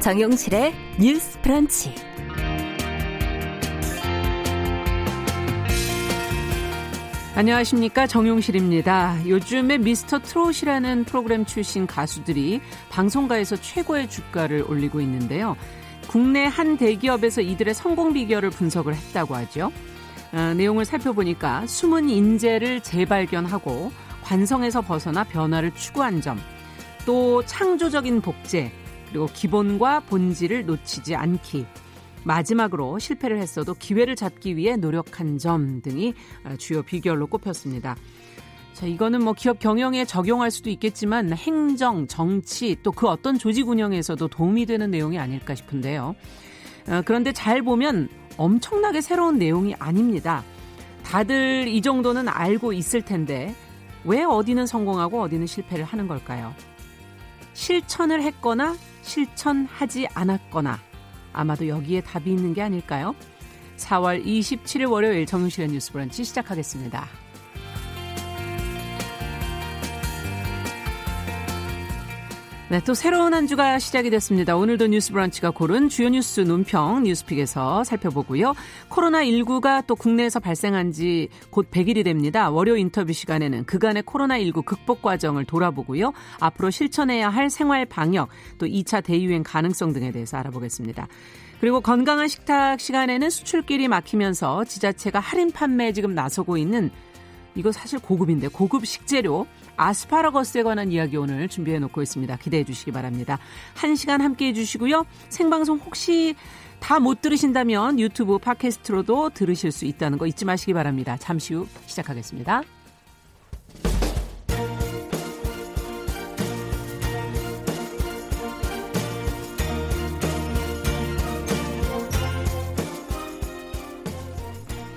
정용실의 뉴스 브런치. 안녕하십니까 정용실입니다. 요즘에 미스터 트롯이라는 프로그램 출신 가수들이 방송가에서 최고의 주가를 올리고 있는데요. 국내 한 대기업에서 이들의 성공 비결을 분석을 했다고 하죠. 어, 내용을 살펴보니까 숨은 인재를 재발견하고 관성에서 벗어나 변화를 추구한 점, 또 창조적인 복제, 그리고 기본과 본질을 놓치지 않기, 마지막으로 실패를 했어도 기회를 잡기 위해 노력한 점 등이 어, 주요 비결로 꼽혔습니다. 자, 이거는 뭐 기업 경영에 적용할 수도 있겠지만 행정, 정치 또 그 어떤 조직 운영에서도 도움이 되는 내용이 아닐까 싶은데요. 어, 그런데 잘 보면 엄청나게 새로운 내용이 아닙니다. 다들 이 정도는 알고 있을 텐데 왜 어디는 성공하고 어디는 실패를 하는 걸까요? 실천을 했거나 실천하지 않았거나 아마도 여기에 답이 있는 게 아닐까요? 4월 27일 월요일 정용실의 뉴스 브런치 시작하겠습니다. 네, 또 새로운 한 주가 시작이 됐습니다. 오늘도 뉴스 브런치가 고른 주요 뉴스 논평 뉴스픽에서 살펴보고요. 코로나19가 또 국내에서 발생한 지 곧 100일이 됩니다. 월요 인터뷰 시간에는 그간의 코로나19 극복 과정을 돌아보고요. 앞으로 실천해야 할 생활 방역, 또 2차 대유행 가능성 등에 대해서 알아보겠습니다. 그리고 건강한 식탁 시간에는 수출길이 막히면서 지자체가 할인 판매에 지금 나서고 있는 이거 사실 고급인데 고급 식재료 아스파라거스에 관한 이야기 오늘 준비해 놓고 있습니다. 기대해 주시기 바랍니다. 한 시간 함께 해 주시고요. 생방송 혹시 다 못 들으신다면 유튜브 팟캐스트로도 들으실 수 있다는 거 잊지 마시기 바랍니다. 잠시 후 시작하겠습니다.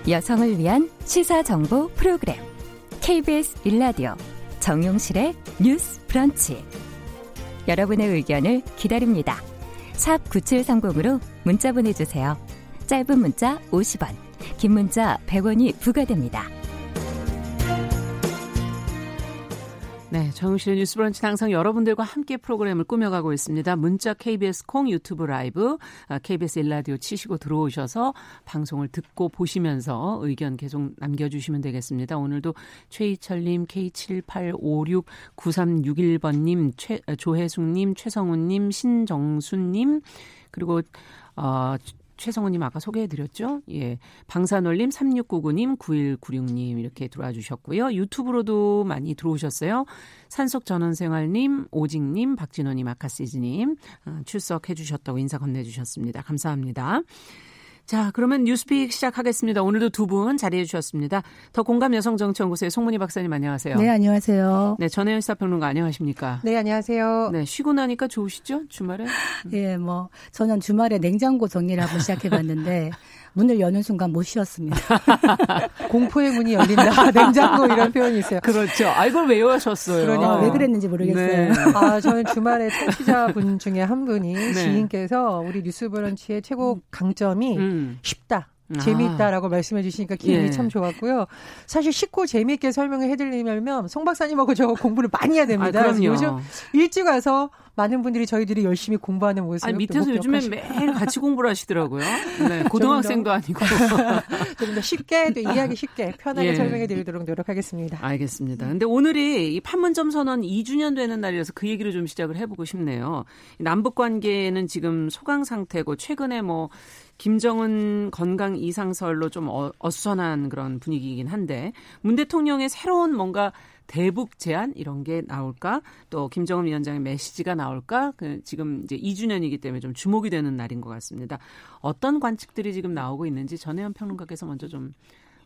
여성을 위한 시사 정보 프로그램 KBS 일라디오 정용실의 뉴스 브런치. 여러분의 의견을 기다립니다. 샵 9730으로 문자 보내주세요. 짧은 문자 50원, 긴 문자 100원이 부과됩니다. 네, 정용실의 뉴스 브런치는 항상 여러분들과 함께 프로그램을 꾸며가고 있습니다. 문자 KBS 콩 유튜브 라이브 KBS 아, 일라디오 치시고 들어오셔서 방송을 듣고 보시면서 의견 계속 남겨주시면 되겠습니다. 오늘도 최희철님, K78569361번님, 최, 아, 조혜숙님, 최성훈님, 신정순님, 그리고 어, 최성우님 아까 소개해드렸죠? 예. 방산올님, 3699님, 9196님 이렇게 들어와 주셨고요. 유튜브로도 많이 들어오셨어요. 산속 전원생활님, 오직님, 박진호님, 아카시즈님 어, 출석해 주셨다고 인사 건네주셨습니다. 감사합니다. 자, 그러면 뉴스픽 시작하겠습니다. 오늘도 두 분 자리해 주셨습니다. 더 공감 여성정치연구소의 송문희 박사님 안녕하세요. 네, 안녕하세요. 네, 전혜연 시사평론가 안녕하십니까? 네, 안녕하세요. 네, 쉬고 나니까 좋으시죠? 주말에? 예, 뭐 저는 주말에 냉장고 정리를 한번 시작해 봤는데 문을 여는 순간 못 쉬었습니다. 공포의 문이 열린다. 냉장고 이런 표현이 있어요. 그렇죠. 아, 이걸 왜 외우셨어요? 그러니까 왜 그랬는지 모르겠어요. 네. 아, 저는 주말에 청취자분 중에 한 분이 네. 지인께서 우리 뉴스 브런치의 최고 강점이 음. 쉽다. 아. 재미있다라고 말씀해 주시니까 기분이 예. 참 좋았고요. 사실 쉽고 재미있게 설명을 해드리려면 송 박사님하고 저 공부를 많이 해야 됩니다. 아, 요즘 일찍 와서 많은 분들이 저희들이 열심히 공부하는 모습. 아니, 밑에서 요즘에 매일 같이 공부를 하시더라고요. 네, 고등학생도 아니고. 좀 더 쉽게, 또 이해하기 쉽게, 편하게 예. 설명해 드리도록 노력하겠습니다. 알겠습니다. 근데 오늘이 이 판문점 선언 2주년 되는 날이라서 그 얘기를 좀 시작을 해 보고 싶네요. 남북 관계는 지금 소강 상태고, 최근에 뭐, 김정은 건강 이상설로 좀 어, 어수선한 그런 분위기이긴 한데 문 대통령의 새로운 뭔가 대북 제안 이런 게 나올까? 또 김정은 위원장의 메시지가 나올까? 그 지금 이제 2주년이기 때문에 좀 주목이 되는 날인 것 같습니다. 어떤 관측들이 지금 나오고 있는지 전혜연 평론가께서 먼저 좀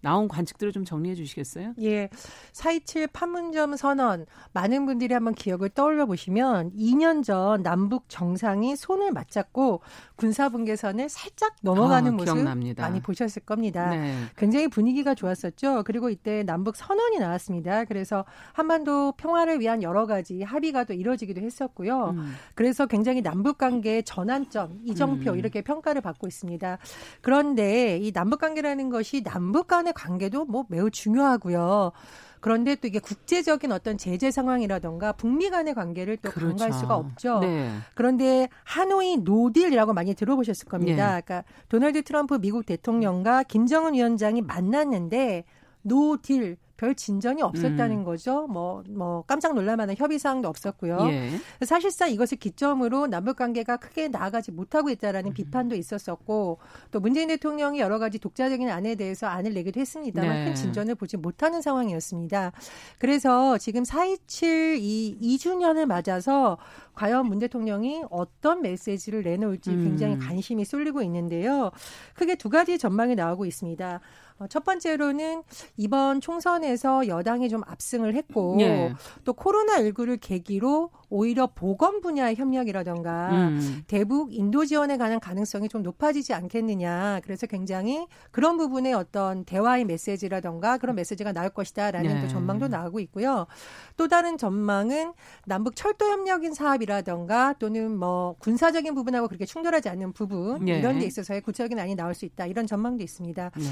나온 관측들을 좀 정리해 주시겠어요? 예. 4.27 판문점 선언 많은 분들이 한번 기억을 떠올려 보시면 2년 전 남북 정상이 손을 맞잡고 군사 분계선을 살짝 넘어가는 아, 모습 기억납니다. 많이 보셨을 겁니다. 네. 굉장히 분위기가 좋았었죠. 그리고 이때 남북 선언이 나왔습니다. 그래서 한반도 평화를 위한 여러 가지 합의가 또 이루어지기도 했었고요. 음. 그래서 굉장히 남북 관계의 전환점, 이정표 음. 이렇게 평가를 받고 있습니다. 그런데 이 남북 관계라는 것이 남북 간의 관계도 뭐 매우 중요하고요. 그런데 또 이게 국제적인 어떤 제재 상황이라던가 북미 간의 관계를 또 그렇죠. 강구할 수가 없죠. 네. 그런데 하노이 no deal이라고 많이 들어보셨을 겁니다. 네. 그러니까 도널드 트럼프 미국 대통령과 김정은 위원장이 만났는데 no deal 별 진전이 없었다는 음. 거죠. 뭐, 뭐, 깜짝 놀랄 만한 협의 사항도 없었고요. 예. 사실상 이것을 기점으로 남북 관계가 크게 나아가지 못하고 있다라는 음. 비판도 있었었고, 또 문재인 대통령이 여러 가지 독자적인 안에 대해서 안을 내기도 했습니다만 네. 큰 진전을 보지 못하는 상황이었습니다. 그래서 지금 4.27 이 2주년을 맞아서 과연 문 대통령이 어떤 메시지를 내놓을지 굉장히 음. 관심이 쏠리고 있는데요. 크게 두 가지 전망이 나오고 있습니다. 어, 첫 번째로는 이번 총선에서 여당이 좀 압승을 했고 예. 또 코로나 19를 계기로 오히려 보건 분야의 협력이라던가 음. 대북 인도 지원에 관한 가능성이 좀 높아지지 않겠느냐. 그래서 굉장히 그런 부분의 어떤 대화의 메시지라던가 그런 메시지가 나올 것이다라는 네. 또 전망도 나오고 있고요. 또 다른 전망은 남북 철도 협력인 사업이라던가 또는 뭐 군사적인 부분하고 그렇게 충돌하지 않는 부분 네. 이런 데 있어서의 구체적인 안이 나올 수 있다. 이런 전망도 있습니다. 네.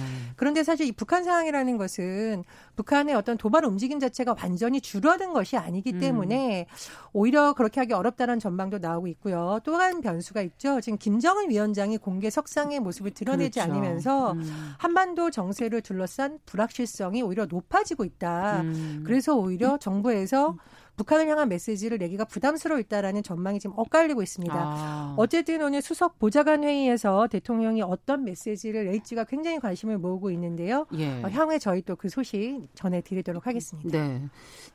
그런데 사실 이 북한 상황이라는 것은 북한의 어떤 도발 움직임 자체가 완전히 줄어든 것이 아니기 음. 때문에 음. 오히려 그렇게 하기 어렵다는 전망도 나오고 있고요. 또 한 변수가 있죠. 지금 김정은 위원장이 공개 석상의 모습을 드러내지 그렇죠. 않으면서 음. 한반도 정세를 둘러싼 불확실성이 오히려 높아지고 있다. 음. 그래서 오히려 정부에서 음. 북한을 향한 메시지를 내기가 부담스러워 있다라는 전망이 지금 엇갈리고 있습니다. 아. 어쨌든 오늘 수석 보좌관 회의에서 대통령이 어떤 메시지를 낼지가 굉장히 관심을 모으고 있는데요. 예. 어, 향후에 저희 또 그 소식 전해드리도록 하겠습니다. 네.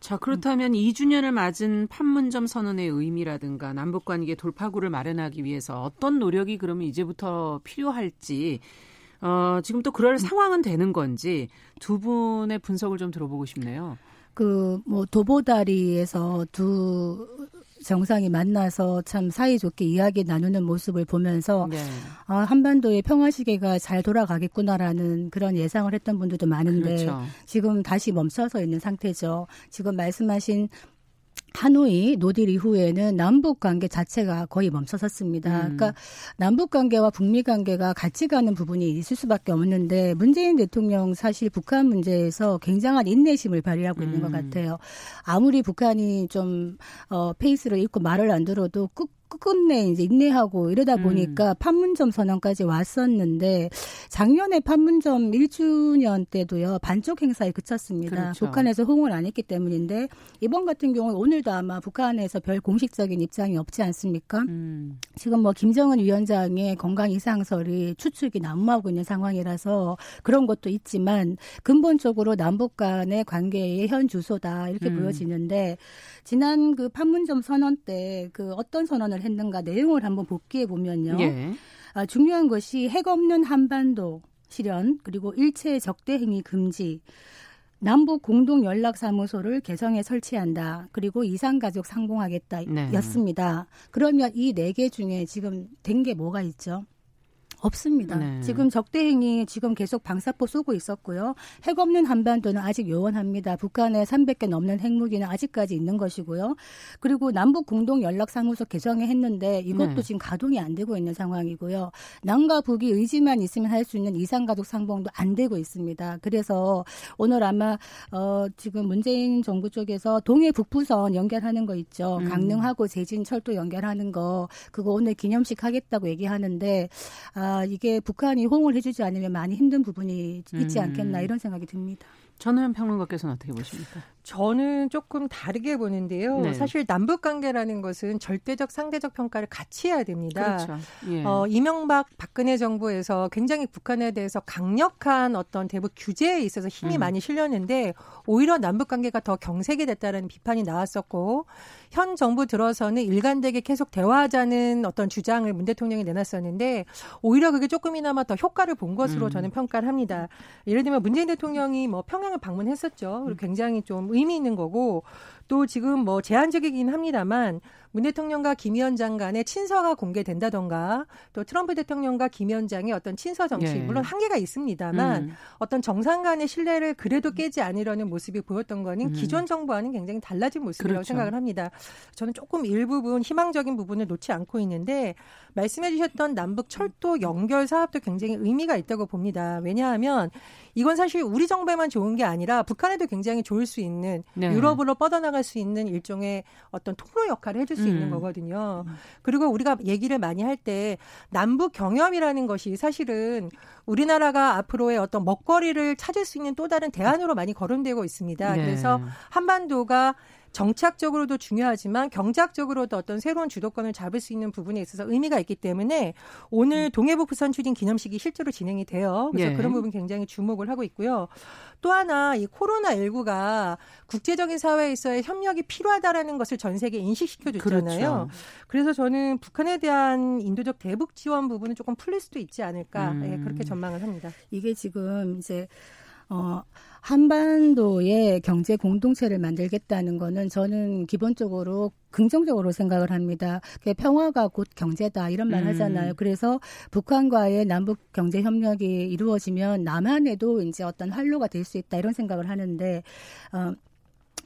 자 그렇다면 음. 2주년을 맞은 판문점 선언의 의미라든가 남북 관계 돌파구를 마련하기 위해서 어떤 노력이 그러면 이제부터 필요할지 어, 지금 또 그럴 음. 상황은 되는 건지 두 분의 분석을 좀 들어보고 싶네요. 그 뭐 도보다리에서 두 정상이 만나서 참 사이좋게 이야기 나누는 모습을 보면서 네. 아, 한반도의 평화 시계가 잘 돌아가겠구나라는 그런 예상을 했던 분들도 많은데 그렇죠. 지금 다시 멈춰서 있는 상태죠. 지금 말씀하신 하노이 노딜 이후에는 남북 관계 자체가 거의 멈춰섰습니다. 음. 그러니까 남북 관계와 북미 관계가 같이 가는 부분이 있을 수밖에 없는데 문재인 대통령 사실 북한 문제에서 굉장한 인내심을 발휘하고 있는 것 음. 같아요. 아무리 북한이 좀 어, 페이스를 잃고 말을 안 들어도 끝 끝내 이제 인내하고 이러다 음. 보니까 음. 판문점 선언까지 왔었는데 작년에 판문점 1주년 때도요 반쪽 행사에 그쳤습니다. 그렇죠. 북한에서 호응을 안 했기 때문인데 이번 같은 경우는 오늘도 아마 북한에서 별 공식적인 입장이 없지 않습니까? 음. 지금 뭐 김정은 위원장의 건강 이상설이 추측이 난무하고 있는 상황이라서 그런 것도 있지만 근본적으로 남북 간의 관계의 현 주소다 이렇게 음. 보여지는데 지난 그 판문점 선언 때 그 어떤 선언을 했는가 내용을 한번 복귀해 보면요. 예. 아, 중요한 것이 핵 없는 한반도 실현 그리고 일체 적대 행위 금지 남북 공동 연락 사무소를 개성에 설치한다. 그리고 이상 가족 상봉하겠다. 네. 였습니다. 그러면 이 네 개 중에 지금 된 게 뭐가 있죠? 없습니다. 네. 지금 적대행위 지금 계속 방사포 쏘고 있었고요. 핵 없는 한반도는 아직 요원합니다. 북한에 300개 넘는 핵무기는 아직까지 있는 것이고요. 그리고 남북 공동 연락 사무소 개정에 했는데 이것도 네. 지금 가동이 안 되고 있는 상황이고요. 남과 북이 의지만 있으면 할 수 있는 이상 가족 상봉도 안 되고 있습니다. 그래서 오늘 아마 어 지금 문재인 정부 쪽에서 동해 북부선 연결하는 거 있죠. 음. 강릉하고 제진 철도 연결하는 거 그거 오늘 기념식 하겠다고 얘기하는데 아 아, 이게 북한이 호응을 해주지 않으면 많이 힘든 부분이 있지 음. 않겠나 이런 생각이 듭니다. 전우현 평론가께서는 어떻게 보십니까? 저는 조금 다르게 보는데요. 네. 사실 남북 관계라는 것은 절대적 상대적 평가를 같이 해야 됩니다. 그렇죠. 예. 어, 이명박 박근혜 정부에서 굉장히 북한에 대해서 강력한 어떤 대북 규제에 있어서 힘이 음. 많이 실렸는데 오히려 남북 관계가 더 경색이 됐다라는 비판이 나왔었고 현 정부 들어서는 일관되게 계속 대화하자는 어떤 주장을 문 대통령이 내놨었는데 오히려 그게 조금이나마 더 효과를 본 것으로 음. 저는 평가를 합니다. 예를 들면 문재인 대통령이 뭐 평양을 방문했었죠. 그리고 굉장히 좀 의미 있는 거고 또 지금 뭐 제한적이긴 합니다만 문 대통령과 김 위원장 간의 친서가 공개된다던가 또 트럼프 대통령과 김 위원장의 어떤 친서 정치 예. 물론 한계가 있습니다만 음. 어떤 정상 간의 신뢰를 그래도 깨지 않으려는 모습이 보였던 거는 음. 기존 정부와는 굉장히 달라진 모습이라고 그렇죠. 생각을 합니다. 저는 조금 일부분 희망적인 부분을 놓지 않고 있는데 말씀해 주셨던 남북 철도 연결 사업도 굉장히 의미가 있다고 봅니다. 왜냐하면 이건 사실 우리 정부에만 좋은 게 아니라 북한에도 굉장히 좋을 수 있는 네. 유럽으로 뻗어나갈 수 있는 일종의 어떤 통로 역할을 해줄 수 음. 있는 거거든요. 그리고 우리가 얘기를 많이 할 때 남북 경협이라는 것이 사실은 우리나라가 앞으로의 어떤 먹거리를 찾을 수 있는 또 다른 대안으로 많이 거론되고 있습니다. 네. 그래서 한반도가 정착적으로도 중요하지만 경제학적으로도 어떤 새로운 주도권을 잡을 수 있는 부분에 있어서 의미가 있기 때문에 오늘 음. 동해북 부산 추진 기념식이 실제로 진행이 돼요. 그래서 예. 그런 부분 굉장히 주목을 하고 있고요. 또 하나 이 코로나 19가 국제적인 사회에서의 협력이 필요하다라는 것을 전 세계 에 인식시켜 줬잖아요. 그렇죠. 그래서 저는 북한에 대한 인도적 대북 지원 부분은 조금 풀릴 수도 있지 않을까 음. 네, 그렇게 전망을 합니다. 이게 지금 이제 어 한반도의 경제 공동체를 만들겠다는 거는 저는 기본적으로 긍정적으로 생각을 합니다. 평화가 곧 경제다 이런 말 음. 하잖아요. 그래서 북한과의 남북 경제 협력이 이루어지면 남한에도 이제 어떤 활로가 될 수 있다 이런 생각을 하는데 어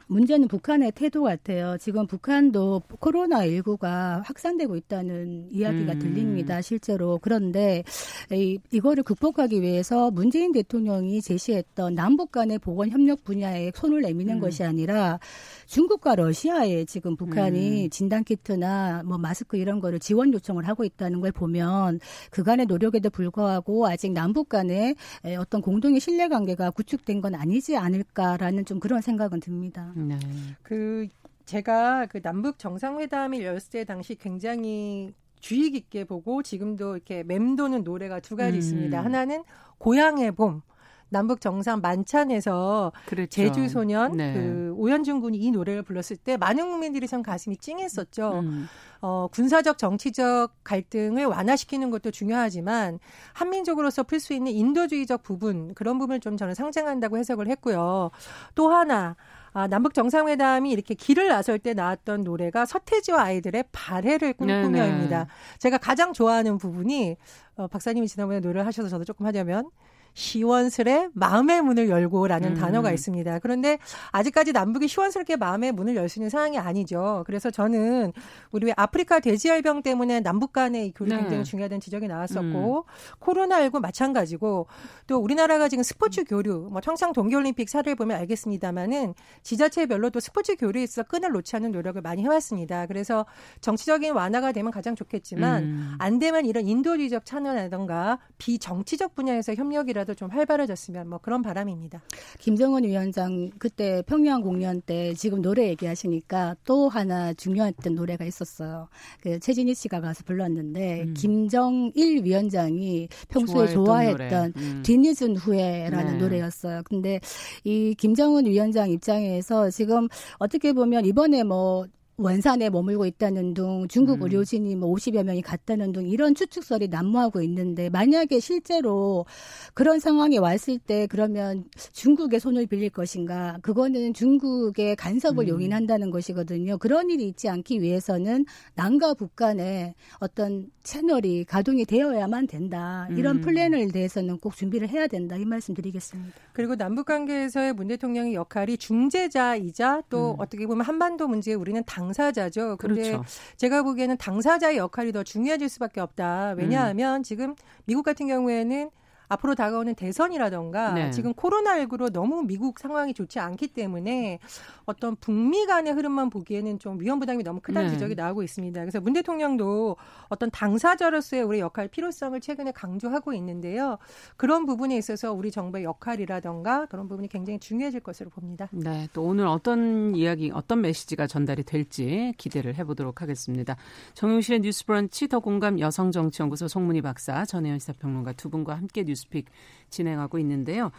문제는 북한의 태도 같아요. 지금 북한도 코로나19가 확산되고 있다는 이야기가 음. 들립니다. 실제로. 그런데 이, 이거를 극복하기 위해서 문재인 대통령이 제시했던 남북 간의 보건 협력 분야에 손을 내미는 음. 것이 아니라 중국과 러시아에 지금 북한이 음. 진단키트나 뭐 마스크 이런 거를 지원 요청을 하고 있다는 걸 보면 그간의 노력에도 불구하고 아직 남북 간의 어떤 공동의 신뢰 관계가 구축된 건 아니지 않을까라는 좀 그런 생각은 듭니다. 네. 그 제가 그 남북 정상회담이 열렸을 때 당시 굉장히 주의 깊게 보고 지금도 이렇게 맴도는 노래가 두 가지 음. 있습니다. 하나는 고향의 봄. 남북 정상 만찬에서 그렇죠. 제주 소년 네. 그 오현준 군이 이 노래를 불렀을 때 많은 국민들이 참 가슴이 찡했었죠. 음. 어, 군사적 정치적 갈등을 완화시키는 것도 중요하지만 한민족으로서 풀 수 있는 인도주의적 부분 그런 부분을 좀 저는 상징한다고 해석을 했고요. 또 하나 아, 남북 정상회담이 이렇게 길을 나설 때 나왔던 노래가 서태지와 아이들의 발해를 꿈꾸며입니다. 제가 가장 좋아하는 부분이 어, 박사님이 지난번에 노래를 하셔서 저도 조금 하자면 시원스레 마음의 문을 열고라는 음. 단어가 있습니다. 그런데 아직까지 남북이 시원스럽게 마음의 문을 열 수 있는 상황이 아니죠. 그래서 저는 우리 왜 아프리카 돼지열병 때문에 남북 간의 교류 네. 굉장히 중요하다는 지적이 나왔었고 음. 코로나19 마찬가지고 또 우리나라가 지금 스포츠 교류 뭐 청상 동계올림픽 사례를 보면 알겠습니다만은 지자체별로 또 스포츠 교류에 있어 끈을 놓지 않는 노력을 많이 해왔습니다. 그래서 정치적인 완화가 되면 가장 좋겠지만 음. 안 되면 이런 인도주의적 찬원이라던가 비정치적 분야에서 협력이라 공연이라도 좀 활발해졌으면 뭐 그런 바람입니다. 김정은 위원장 그때 평양 공연 때 지금 노래 얘기하시니까 또 하나 중요했던 노래가 있었어요. 그 최진희 씨가 가서 불렀는데 음. 김정일 위원장이 평소에 좋아했던, 좋아했던 음. 뒤늦은 후회라는 네. 노래였어요. 근데 이 김정은 위원장 입장에서 지금 어떻게 보면 이번에 뭐 원산에 머물고 있다는 둥, 중국 음. 의료진이 뭐 50여 명이 갔다는 둥 이런 추측설이 난무하고 있는데 만약에 실제로 그런 상황이 왔을 때 그러면 중국의 손을 빌릴 것인가? 그거는 중국의 간섭을 음. 용인한다는 것이거든요. 그런 일이 있지 않기 위해서는 남과 북 간에 어떤 채널이 가동이 되어야만 된다. 이런 음. 플랜을 대해서는 꼭 준비를 해야 된다. 이 말씀 드리겠습니다. 그리고 남북 관계에서의 문 대통령의 역할이 중재자이자 또 음. 어떻게 보면 한반도 문제에 우리는 당 당사자죠. 근데 그렇죠. 제가 보기에는 당사자의 역할이 더 중요해질 수밖에 없다. 왜냐하면 음. 지금 미국 같은 경우에는 앞으로 다가오는 대선이라던가 네. 지금 코로나19로 너무 미국 상황이 좋지 않기 때문에 어떤 북미 간의 흐름만 보기에는 좀 위험 부담이 너무 크다는 네. 지적이 나오고 있습니다. 그래서 문 대통령도 어떤 당사자로서의 우리 역할 필요성을 최근에 강조하고 있는데요. 그런 부분에 있어서 우리 정부의 역할이라던가 그런 부분이 굉장히 중요해질 것으로 봅니다. 네, 또 오늘 어떤 이야기, 어떤 메시지가 전달이 될지 기대를 해보도록 하겠습니다. 정용실의 뉴스 브런치 더 공감 여성정치연구소 송문희 박사, 전혜연 시사평론가 두 분과 함께 뉴스 픽 진행하고 있는데요.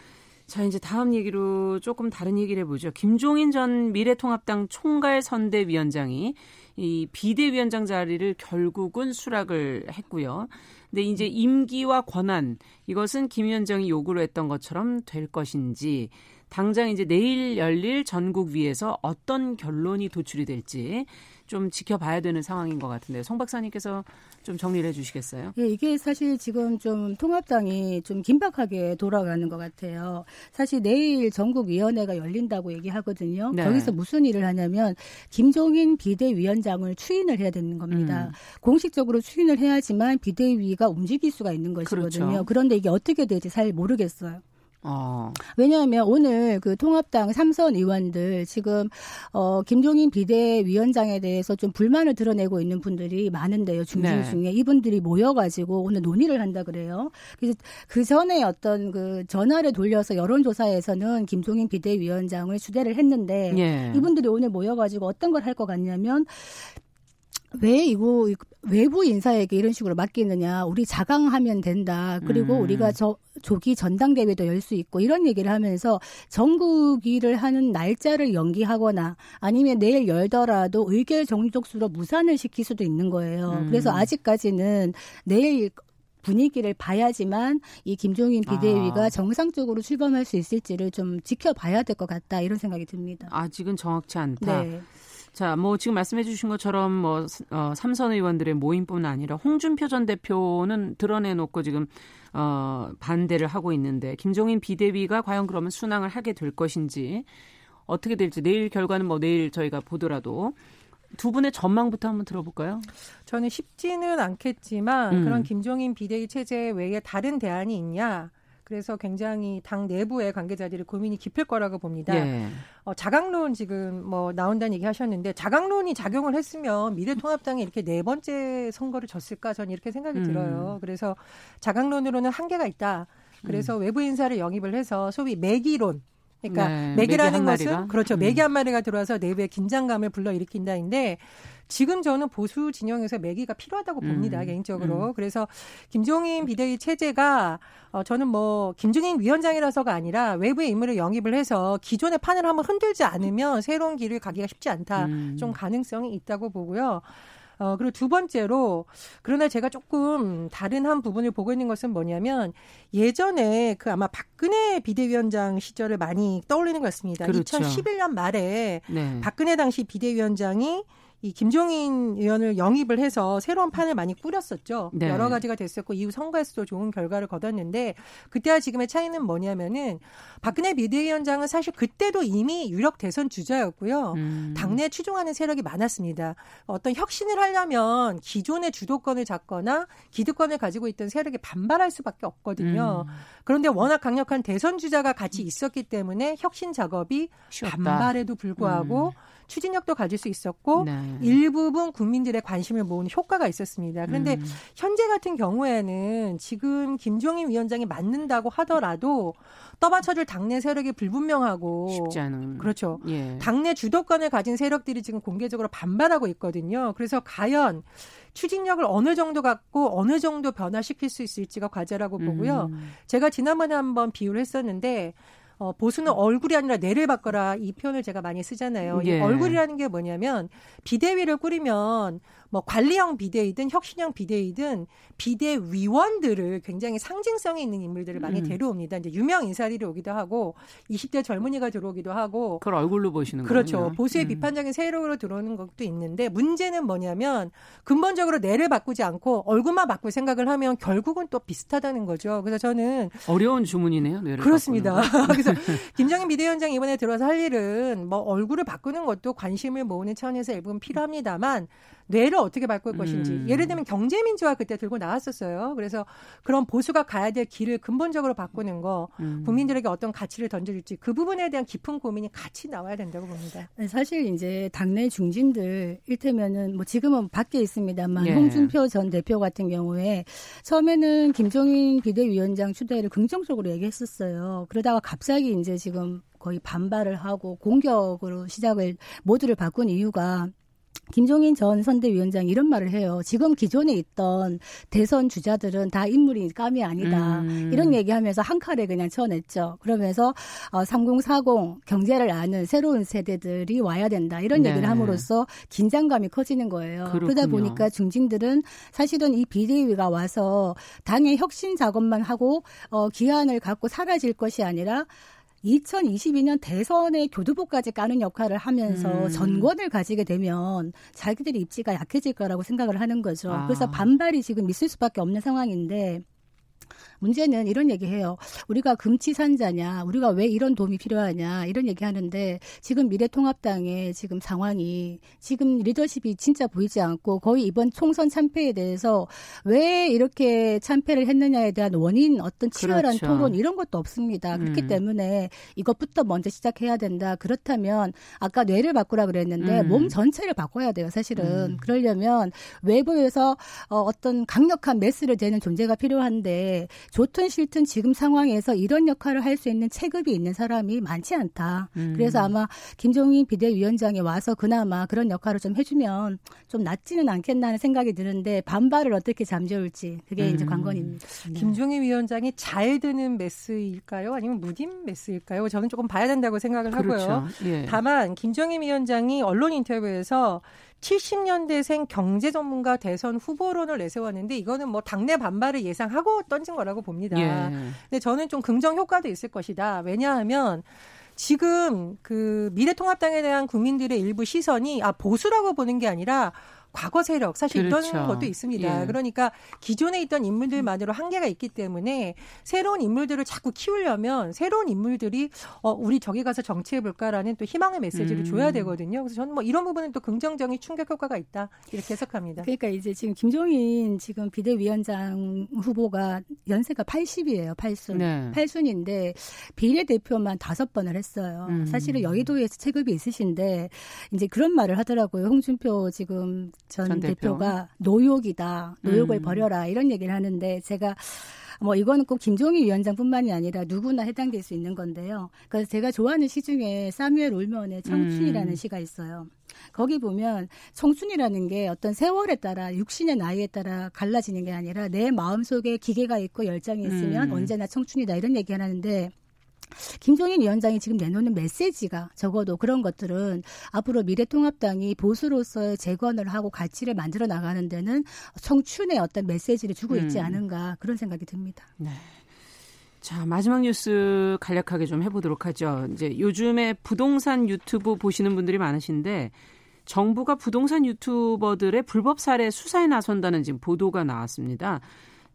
자, 이제 다음 얘기로 조금 다른 얘기를 해보죠. 김종인 전 미래통합당 총괄 선대위원장이 이 비대위원장 자리를 결국은 수락을 했고요. 근데 이제 임기와 권한 이것은 김 위원장이 요구를 했던 것처럼 될 것인지 당장 이제 내일 열릴 전국위에서 어떤 결론이 도출이 될지 좀 지켜봐야 되는 상황인 것 같은데요. 송 박사님께서 좀 정리를 해주시겠어요? 예, 이게 사실 지금 좀 통합당이 좀 긴박하게 돌아가는 것 같아요. 사실 내일 전국위원회가 열린다고 얘기하거든요. 네. 거기서 무슨 일을 하냐면 김종인 비대위원장을 추인을 해야 되는 겁니다. 음. 공식적으로 추인을 해야지만 비대위가 움직일 수가 있는 것이거든요. 그렇죠. 그런데 이게 어떻게 될지 잘 모르겠어요. 어. 왜냐하면 오늘 그 통합당 삼선 의원들 지금 어 김종인 비대위원장에 대해서 좀 불만을 드러내고 있는 분들이 많은데요 중진 네. 중에 이분들이 모여가지고 오늘 논의를 한다 그래요. 그래서 그 전에 어떤 그 전화를 돌려서 여론조사에서는 김종인 비대위원장을 추대를 했는데 예. 이분들이 오늘 모여가지고 어떤 걸 할 것 같냐면 왜 이거 외부 인사에게 이런 식으로 맡기느냐. 우리 자강하면 된다. 그리고 음. 우리가 저 조기 전당대회도 열 수 있고 이런 얘기를 하면서 전국일을 하는 날짜를 연기하거나 아니면 내일 열더라도 의결 정족수로 무산을 시킬 수도 있는 거예요. 음. 그래서 아직까지는 내일 분위기를 봐야지만 이 김종인 비대위가 아. 정상적으로 출범할 수 있을지를 좀 지켜봐야 될 것 같다 이런 생각이 듭니다. 아직은 정확치 않다. 네. 자, 뭐 지금 말씀해 주신 것처럼 뭐 어, 삼선 의원들의 모임뿐 아니라 홍준표 전 대표는 드러내 놓고 지금 어, 반대를 하고 있는데 김종인 비대위가 과연 그러면 순항을 하게 될 것인지 어떻게 될지 내일 결과는 뭐 내일 저희가 보더라도 두 분의 전망부터 한번 들어볼까요? 저는 쉽지는 않겠지만 음. 그런 김종인 비대위 체제 외에 다른 대안이 있냐? 그래서 굉장히 당 내부의 관계자들이 고민이 깊을 거라고 봅니다. 예. 어, 자강론 지금 뭐 나온다는 얘기 하셨는데 자강론이 작용을 했으면 미래통합당이 이렇게 네 번째 선거를 졌을까 저는 이렇게 생각이 음. 들어요. 그래서 자강론으로는 한계가 있다. 그래서 음. 외부 인사를 영입을 해서 소위 매기론 그러니까 네, 맥이라는 것은 그렇죠. 맥이 한 마리가 들어와서 내부의 긴장감을 불러일으킨다인데 지금 저는 보수 진영에서 매기가 필요하다고 봅니다 음, 개인적으로. 음. 그래서 김종인 비대위 체제가 어 저는 뭐 김종인 위원장이라서가 아니라 외부의 인물을 영입을 해서 기존의 판을 한번 흔들지 않으면 새로운 길을 가기가 쉽지 않다. 음. 좀 가능성이 있다고 보고요. 어, 그리고 두 번째로, 그러나 제가 조금 다른 한 부분을 보고 있는 것은 뭐냐면, 예전에 그 아마 박근혜 비대위원장 시절을 많이 떠올리는 것 같습니다. 그렇죠. 2011년 말에 네. 박근혜 당시 비대위원장이 이 김종인 의원을 영입을 해서 새로운 판을 많이 꾸렸었죠. 네. 여러 가지가 됐었고 이후 선거에서도 좋은 결과를 거뒀는데 그때와 지금의 차이는 뭐냐면은 박근혜 비대위원장은 사실 그때도 이미 유력 대선 주자였고요. 음. 당내 추종하는 세력이 많았습니다. 어떤 혁신을 하려면 기존의 주도권을 잡거나 기득권을 가지고 있던 세력이 반발할 수밖에 없거든요. 음. 그런데 워낙 강력한 대선 주자가 같이 있었기 때문에 혁신 작업이 쉬웠다. 반발에도 불구하고 음. 추진력도 가질 수 있었고 네. 일부분 국민들의 관심을 모으는 효과가 있었습니다. 그런데 음. 현재 같은 경우에는 지금 김종인 위원장이 맞는다고 하더라도 떠받쳐줄 당내 세력이 불분명하고 쉽지 않은 그렇죠. 예. 당내 주도권을 가진 세력들이 지금 공개적으로 반발하고 있거든요. 그래서 과연 추진력을 어느 정도 갖고 어느 정도 변화시킬 수 있을지가 과제라고 보고요. 음. 제가 지난번에 한번 비유를 했었는데 어, 보수는 얼굴이 아니라 뇌를 바꿔라 이 표현을 제가 많이 쓰잖아요. 예. 이 얼굴이라는 게 뭐냐면 비대위를 꾸리면 뭐 관리형 비대위든 혁신형 비대위든 비대위원들을 굉장히 상징성이 있는 인물들을 많이 음. 데려옵니다. 이제 유명 인사들이 오기도 하고 20대 젊은이가 들어오기도 하고 그걸 얼굴로 보시는 거죠. 그렇죠. 거군요. 보수의 음. 비판적인 세력으로 들어오는 것도 있는데 문제는 뭐냐면 근본적으로 뇌를 바꾸지 않고 얼굴만 바꿀 생각을 하면 결국은 또 비슷하다는 거죠. 그래서 저는 어려운 주문이네요. 뇌를 그렇습니다. 그래서 김정인 비대위원장 이번에 들어서 할 일은 뭐 얼굴을 바꾸는 것도 관심을 모으는 차원에서 일부분 필요합니다만 뇌를 어떻게 바꿀 것인지. 음. 예를 들면 경제 민주화 그때 들고 나왔었어요. 그래서 그런 보수가 가야 될 길을 근본적으로 바꾸는 거, 음. 국민들에게 어떤 가치를 던져줄지 그 부분에 대한 깊은 고민이 같이 나와야 된다고 봅니다. 네, 사실 이제 당내 중진들 일테면은 뭐 지금은 밖에 있습니다만 예. 홍준표 전 대표 같은 경우에 처음에는 김종인 비대위원장 추대를 긍정적으로 얘기했었어요. 그러다가 갑자기 이제 지금 거의 반발을 하고 공격으로 시작을 모두를 바꾼 이유가 김종인 전 선대위원장 이런 말을 해요. 지금 기존에 있던 대선 주자들은 다 인물이 감이 아니다. 음. 이런 얘기하면서 한 칼에 그냥 쳐냈죠. 그러면서 어, 3040 경제를 아는 새로운 세대들이 와야 된다. 이런 네. 얘기를 함으로써 긴장감이 커지는 거예요. 그렇군요. 그러다 보니까 중진들은 사실은 이 비대위가 와서 당의 혁신 작업만 하고 어, 기한을 갖고 사라질 것이 아니라 2022년 대선의 교두보까지 까는 역할을 하면서 음. 전권을 가지게 되면 자기들의 입지가 약해질 거라고 생각을 하는 거죠. 아. 그래서 반발이 지금 있을 수밖에 없는 상황인데 문제는 이런 얘기해요. 우리가 금치산자냐, 우리가 왜 이런 도움이 필요하냐 이런 얘기하는데 지금 미래통합당의 지금 상황이 지금 리더십이 진짜 보이지 않고 거의 이번 총선 참패에 대해서 왜 이렇게 참패를 했느냐에 대한 원인 어떤 치열한 그렇죠. 토론 이런 것도 없습니다. 그렇기 음. 때문에 이것부터 먼저 시작해야 된다. 그렇다면 아까 뇌를 바꾸라 그랬는데 음. 몸 전체를 바꿔야 돼요. 사실은 음. 그러려면 외부에서 어, 어떤 강력한 메스를 대는 존재가 필요한데 좋든 싫든 지금 상황에서 이런 역할을 할 수 있는 체급이 있는 사람이 많지 않다. 음. 그래서 아마 김종인 비대위원장이 와서 그나마 그런 역할을 좀 해주면 좀 낫지는 않겠나 하는 생각이 드는데 반발을 어떻게 잠재울지 그게 음. 이제 관건입니다. 네. 김종인 위원장이 잘 드는 메스일까요? 아니면 무딘 메스일까요? 저는 조금 봐야 된다고 생각을 그렇죠. 하고요. 예. 다만 김종인 위원장이 언론 인터뷰에서 70년대생 경제 전문가 대선 후보론을 내세웠는데 이거는 뭐 당내 반발을 예상하고 던진 거라고 봅니다. 예. 근데 저는 좀 긍정 효과도 있을 것이다. 왜냐하면 지금 그 미래통합당에 대한 국민들의 일부 시선이 아 보수라고 보는 게 아니라 과거 세력 사실 그렇죠. 이런 것도 있습니다. 예. 그러니까 기존에 있던 인물들만으로 한계가 있기 때문에 새로운 인물들을 자꾸 키우려면 새로운 인물들이 어 우리 저기 가서 정치해 볼까라는 또 희망의 메시지를 음. 줘야 되거든요. 그래서 저는 뭐 이런 부분은 또 긍정적인 충격 효과가 있다 이렇게 해석합니다. 그러니까 이제 지금 김종인 지금 비대위원장 후보가 연세가 80이에요. 8순. 네. 8순인데 비례대표만 다섯 번을 했어요. 음. 사실은 여의도에서 체급이 있으신데 이제 그런 말을 하더라고요. 홍준표 지금 전, 전 대표. 가 노욕이다. 노욕을 음. 버려라. 이런 얘기를 하는데 제가 뭐 이거는 꼭 김종희 위원장뿐만이 아니라 누구나 해당될 수 있는 건데요. 그래서 제가 좋아하는 시 중에 사뮤엘 울먼의 청춘이라는 음. 시가 있어요. 거기 보면 청춘이라는 게 어떤 세월에 따라 육신의 나이에 따라 갈라지는 게 아니라 내 마음속에 기계가 있고 열정이 있으면 음. 언제나 청춘이다 이런 얘기 하는데 김종인 위원장이 지금 내놓는 메시지가 적어도 그런 것들은 앞으로 미래통합당이 보수로서의 재건을 하고 가치를 만들어 나가는 데는 청춘의 어떤 메시지를 주고 있지 음. 않은가 그런 생각이 듭니다. 네. 자, 마지막 뉴스 간략하게 좀 해보도록 하죠. 이제 요즘에 부동산 유튜브 보시는 분들이 많으신데 정부가 부동산 유튜버들의 불법 사례 수사에 나선다는 지금 보도가 나왔습니다.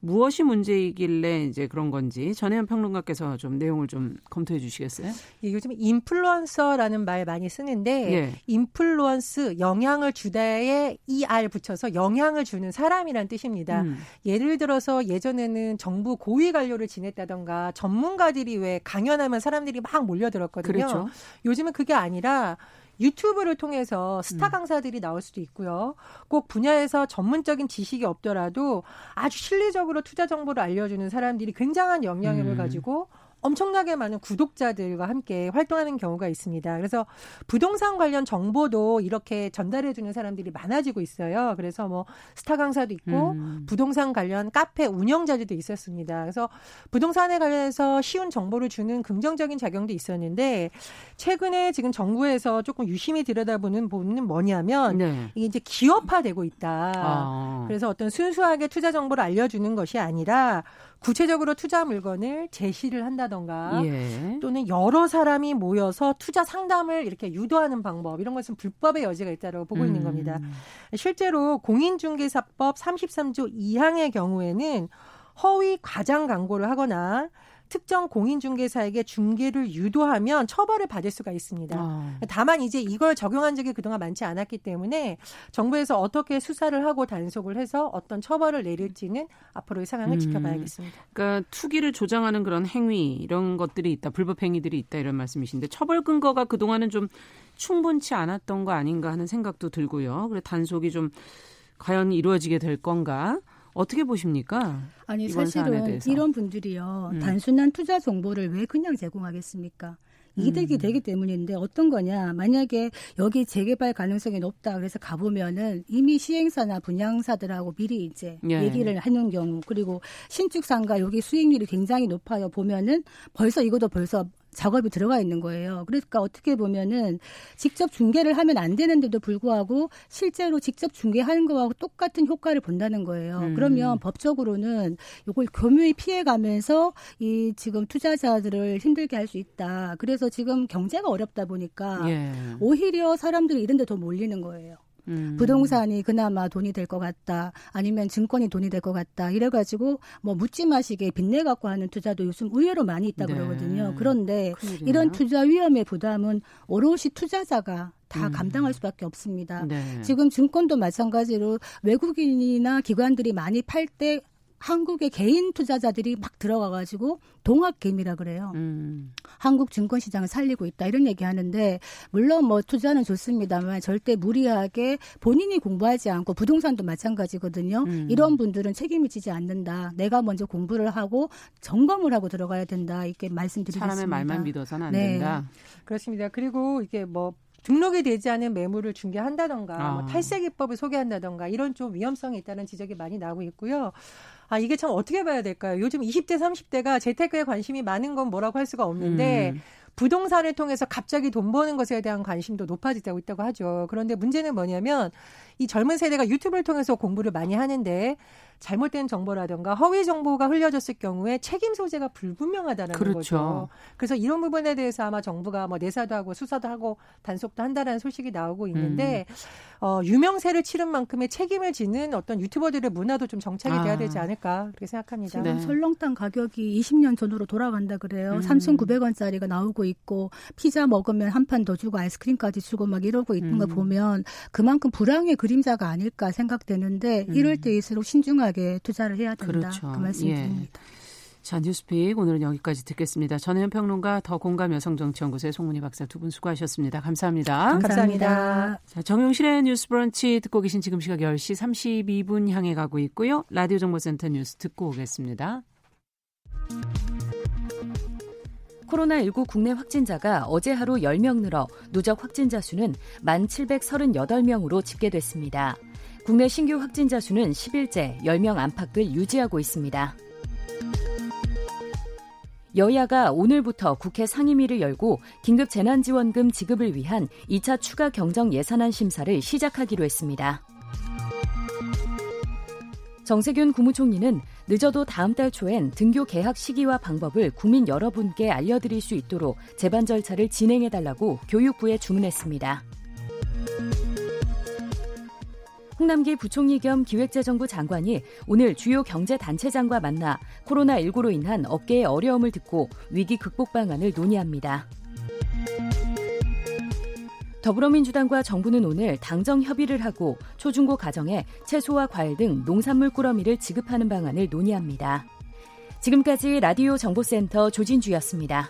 무엇이 문제이길래 이제 그런 건지 전혜연 평론가께서 좀 내용을 좀 검토해 주시겠어요? 예, 요즘 인플루언서라는 말 많이 쓰는데 예. 인플루언스 영향을 주다에 ER 붙여서 영향을 주는 사람이란 뜻입니다. 음. 예를 들어서 예전에는 정부 고위 관료를 지냈다던가 전문가들이 왜 강연하면 사람들이 막 몰려들었거든요. 그렇죠. 요즘은 그게 아니라 유튜브를 통해서 스타 음. 강사들이 나올 수도 있고요. 꼭 분야에서 전문적인 지식이 없더라도 아주 실리적으로 투자 정보를 알려주는 사람들이 굉장한 영향력을 음. 가지고 엄청나게 많은 구독자들과 함께 활동하는 경우가 있습니다. 그래서 부동산 관련 정보도 이렇게 전달해 주는 사람들이 많아지고 있어요. 그래서 뭐 스타 강사도 있고 음. 부동산 관련 카페 운영자들도 있었습니다. 그래서 부동산에 관련해서 쉬운 정보를 주는 긍정적인 작용도 있었는데 최근에 지금 정부에서 조금 유심히 들여다보는 부분은 뭐냐면 네. 이게 이제 기업화되고 있다. 아. 그래서 어떤 순수하게 투자 정보를 알려주는 것이 아니라 구체적으로 투자 물건을 제시를 한다던가 예. 또는 여러 사람이 모여서 투자 상담을 이렇게 유도하는 방법 이런 것은 불법의 여지가 있다고 보고 음. 있는 겁니다. 실제로 공인중개사법 33조 2항의 경우에는 허위 과장 광고를 하거나 특정 공인중개사에게 중개를 유도하면 처벌을 받을 수가 있습니다. 아. 다만 이제 이걸 적용한 적이 그동안 많지 않았기 때문에 정부에서 어떻게 수사를 하고 단속을 해서 어떤 처벌을 내릴지는 앞으로의 상황을 음. 지켜봐야겠습니다. 그러니까 투기를 조장하는 그런 행위 이런 것들이 있다, 불법 행위들이 있다 이런 말씀이신데 처벌 근거가 그동안은 좀 충분치 않았던 거 아닌가 하는 생각도 들고요. 그래 단속이 좀 과연 이루어지게 될 건가? 어떻게 보십니까? 아니 사실은 이런 분들이요 음. 단순한 투자 정보를 왜 그냥 제공하겠습니까? 이득이 음. 되기 때문인데 어떤 거냐 만약에 여기 재개발 가능성이 높다 그래서 가보면은 이미 시행사나 분양사들하고 미리 이제 예. 얘기를 하는 경우 그리고 신축상가 여기 수익률이 굉장히 높아요 보면은 벌써 이것도 벌써 작업이 들어가 있는 거예요. 그러니까 어떻게 보면은 직접 중계를 하면 안 되는데도 불구하고 실제로 직접 중계하는 거하고 똑같은 효과를 본다는 거예요. 음. 그러면 법적으로는 이걸 교묘히 피해가면서 이 지금 투자자들을 힘들게 할 수 있다. 그래서 지금 경제가 어렵다 보니까 예. 오히려 사람들이 이런 데 더 몰리는 거예요. 음. 부동산이 그나마 돈이 될 것 같다. 아니면 증권이 돈이 될 것 같다. 이래가지고 뭐 묻지 마시게 빚내 갖고 하는 투자도 요즘 의외로 많이 있다 네. 그러거든요. 그런데 큰일이네요. 이런 투자 위험의 부담은 오롯이 투자자가 다 음. 감당할 수밖에 없습니다. 네. 지금 증권도 마찬가지로 외국인이나 기관들이 많이 팔 때 한국의 개인 투자자들이 막 들어가가지고 동학개미라 그래요. 음. 한국 증권 시장을 살리고 있다 이런 얘기 하는데 물론 뭐 투자는 좋습니다만 절대 무리하게 본인이 공부하지 않고 부동산도 마찬가지거든요. 음. 이런 분들은 책임이 지지 않는다. 내가 먼저 공부를 하고 점검을 하고 들어가야 된다. 이렇게 말씀드리겠습니다. 사람의 말만 믿어서는 안 네. 된다. 그렇습니다. 그리고 이게 뭐 등록이 되지 않은 매물을 중개한다던가 뭐 아. 뭐 탈세 기법을 소개한다던가 이런 좀 위험성이 있다는 지적이 많이 나오고 있고요. 아, 이게 참 어떻게 봐야 될까요? 요즘 20대, 30대가 재테크에 관심이 많은 건 뭐라고 할 수가 없는데, 음. 부동산을 통해서 갑자기 돈 버는 것에 대한 관심도 높아지고 있다고 하죠. 그런데 문제는 뭐냐면, 이 젊은 세대가 유튜브를 통해서 공부를 많이 하는데, 잘못된 정보라든가 허위 정보가 흘려졌을 경우에 책임 소재가 불분명하다는 그렇죠. 거죠. 그래서 이런 부분에 대해서 아마 정부가 뭐 내사도 하고 수사도 하고 단속도 한다라는 소식이 나오고 있는데 음. 어, 유명세를 치른 만큼의 책임을 지는 어떤 유튜버들의 문화도 좀 정착이 아. 돼야 되지 않을까 그렇게 생각합니다. 지금 네. 설렁탕 가격이 20년 전으로 돌아간다 그래요. 음. 3,900원짜리가 나오고 있고 피자 먹으면 한 판 더 주고 아이스크림까지 주고 막 이러고 있는 음. 거 보면 그만큼 불황의 그림자가 아닐까 생각되는데 음. 이럴 때일수록 신중하게 투자를 해야 된다. 그렇죠. 그 말씀드립니다. 예. 자, 뉴스픽 오늘은 여기까지 듣겠습니다. 전혜연 평론가 더 공감 여성정치연구소의 송문희 박사 두 분 수고하셨습니다. 감사합니다. 감사합니다. 감사합니다. 자, 정용실의 뉴스 브런치 듣고 계신 지금 시각 10시 32분 향해 가고 있고요. 라디오 정보센터 뉴스 듣고 오겠습니다. 코로나19 국내 확진자가 어제 하루 10명 늘어 누적 확진자 수는 1,738명으로 집계됐습니다. 국내 신규 확진자 수는 10일째 10명 안팎을 유지하고 있습니다. 여야가 오늘부터 국회 상임위를 열고 긴급 재난지원금 지급을 위한 2차 추가 경정 예산안 심사를 시작하기로 했습니다. 정세균 국무총리는 늦어도 다음 달 초엔 등교 개학 시기와 방법을 국민 여러분께 알려드릴 수 있도록 재반 절차를 진행해달라고 교육부에 주문했습니다. 홍남기 부총리 겸 기획재정부 장관이 오늘 주요 경제 단체장과 만나 코로나19로 인한 업계의 어려움을 듣고 위기 극복 방안을 논의합니다. 더불어민주당과 정부는 오늘 당정 협의를 하고 초중고 가정에 채소와 과일 등 농산물 꾸러미를 지급하는 방안을 논의합니다. 지금까지 라디오 정보센터 조진주였습니다.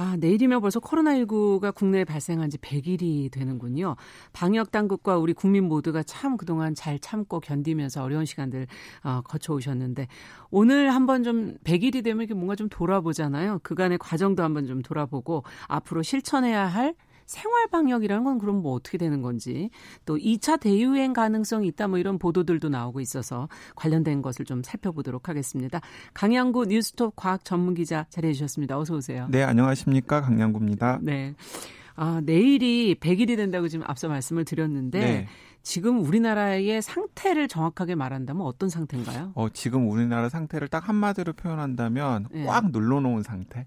아, 내일이면 벌써 코로나19가 국내에 발생한 지 100일이 되는군요. 방역 당국과 우리 국민 모두가 참 그동안 잘 참고 견디면서 어려운 시간들 어, 거쳐 오셨는데 오늘 한번 좀 100일이 되면 이렇게 뭔가 좀 돌아보잖아요. 그간의 과정도 한번 좀 돌아보고 앞으로 실천해야 할 생활 방역이라는 건 그럼 뭐 어떻게 되는 건지 또 2차 대유행 가능성이 있다 뭐 이런 보도들도 나오고 있어서 관련된 것을 좀 살펴보도록 하겠습니다. 강양구 뉴스톱 과학 전문 기자 자리해 주셨습니다. 어서 오세요. 네, 안녕하십니까? 강양구입니다. 네. 아, 내일이 100일이 된다고 지금 앞서 말씀을 드렸는데 네. 지금 우리나라의 상태를 정확하게 말한다면 어떤 상태인가요? 어, 지금 우리나라 상태를 딱 한마디로 표현한다면 네. 꽉 눌러놓은 상태.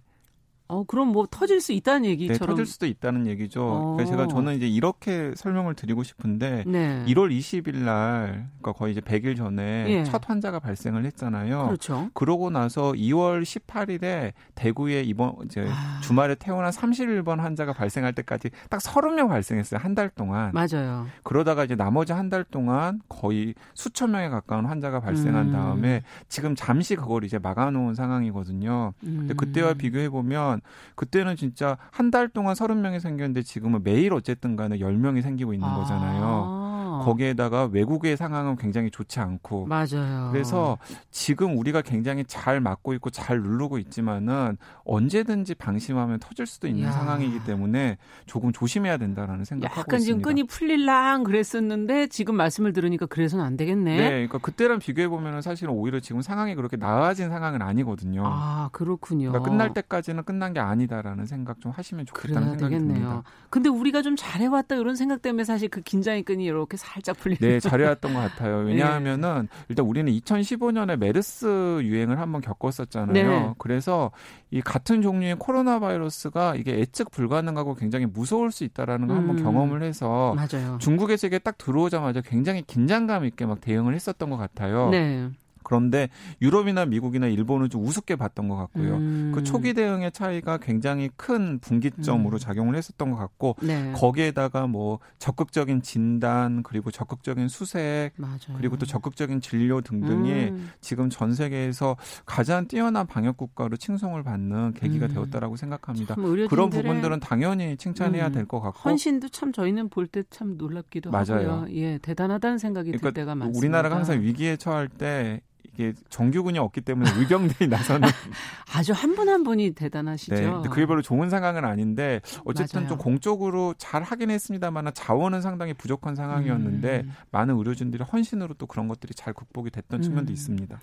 어, 그럼 뭐 터질 수 있다는 얘기처럼. 네, 터질 수도 있다는 얘기죠. 어. 그러니까 제가 저는 이제 이렇게 설명을 드리고 싶은데 네. 1월 20일 날 그러니까 거의 이제 100일 전에 예. 첫 환자가 발생을 했잖아요. 그렇죠. 그러고 나서 2월 18일에 대구에 이번 이제 아. 주말에 태어난 31번 환자가 발생할 때까지 딱 30명 발생했어요. 한 달 동안. 맞아요. 그러다가 이제 나머지 한 달 동안 거의 수천 명에 가까운 환자가 발생한 음. 다음에 지금 잠시 그걸 이제 막아 놓은 상황이거든요. 음. 근데 그때와 비교해 보면 그때는 진짜 한 달 동안 30명이 생겼는데 지금은 매일 어쨌든 간에 10명이 생기고 있는 아. 거잖아요. 거기에다가 외국의 상황은 굉장히 좋지 않고 맞아요. 그래서 지금 우리가 굉장히 잘 막고 있고 잘 누르고 있지만은 언제든지 방심하면 터질 수도 있는 야. 상황이기 때문에 조금 조심해야 된다라는 생각하고 약간 있습니다. 지금 끈이 풀릴랑 그랬었는데 지금 말씀을 들으니까 그래서는 안 되겠네. 네, 그러니까 그때랑 비교해 보면은 사실은 오히려 지금 상황이 그렇게 나아진 상황은 아니거든요. 아 그렇군요. 그러니까 끝날 때까지는 끝난 게 아니다라는 생각 좀 하시면 좋겠다는 생각이 되겠네요. 듭니다. 근데 우리가 좀 잘해왔다 이런 생각 때문에 사실 그 긴장의 끈이 이렇게 살짝 풀리는. 네, 잘해왔던 것 같아요. 왜냐하면은 네. 일단 우리는 2015년에 메르스 유행을 한번 겪었었잖아요. 네. 그래서 이 같은 종류의 코로나 바이러스가 이게 예측 불가능하고 굉장히 무서울 수 있다라는 걸 음. 한번 경험을 해서 맞아요. 중국에서 이게 딱 들어오자마자 굉장히 긴장감 있게 막 대응을 했었던 것 같아요. 네. 그런데 유럽이나 미국이나 일본은 좀 우습게 봤던 것 같고요. 음. 그 초기 대응의 차이가 굉장히 큰 분기점으로 음. 작용을 했었던 것 같고 네. 거기에다가 뭐 적극적인 진단 그리고 적극적인 수색 맞아요. 그리고 또 적극적인 진료 등등이 음. 지금 전 세계에서 가장 뛰어난 방역 국가로 칭송을 받는 계기가 음. 되었다라고 생각합니다. 그런 부분들은 당연히 칭찬해야 음. 될것 같고 헌신도 참 저희는 볼 때 참 놀랍기도 맞아요. 하고요. 예, 대단하다는 생각이 그러니까 들 때가 많습니다. 우리나라가 항상 위기에 처할 때 이게 정규군이 없기 때문에 의병들이 나서는 아주 한 분한 한 분이 대단하시죠. 네, 그게 별로 좋은 상황은 아닌데 어쨌든 맞아요. 좀 공적으로 잘 하긴 했습니다만 자원은 상당히 부족한 상황이었는데 음. 많은 의료진들이 헌신으로 또 그런 것들이 잘 극복이 됐던 음. 측면도 있습니다.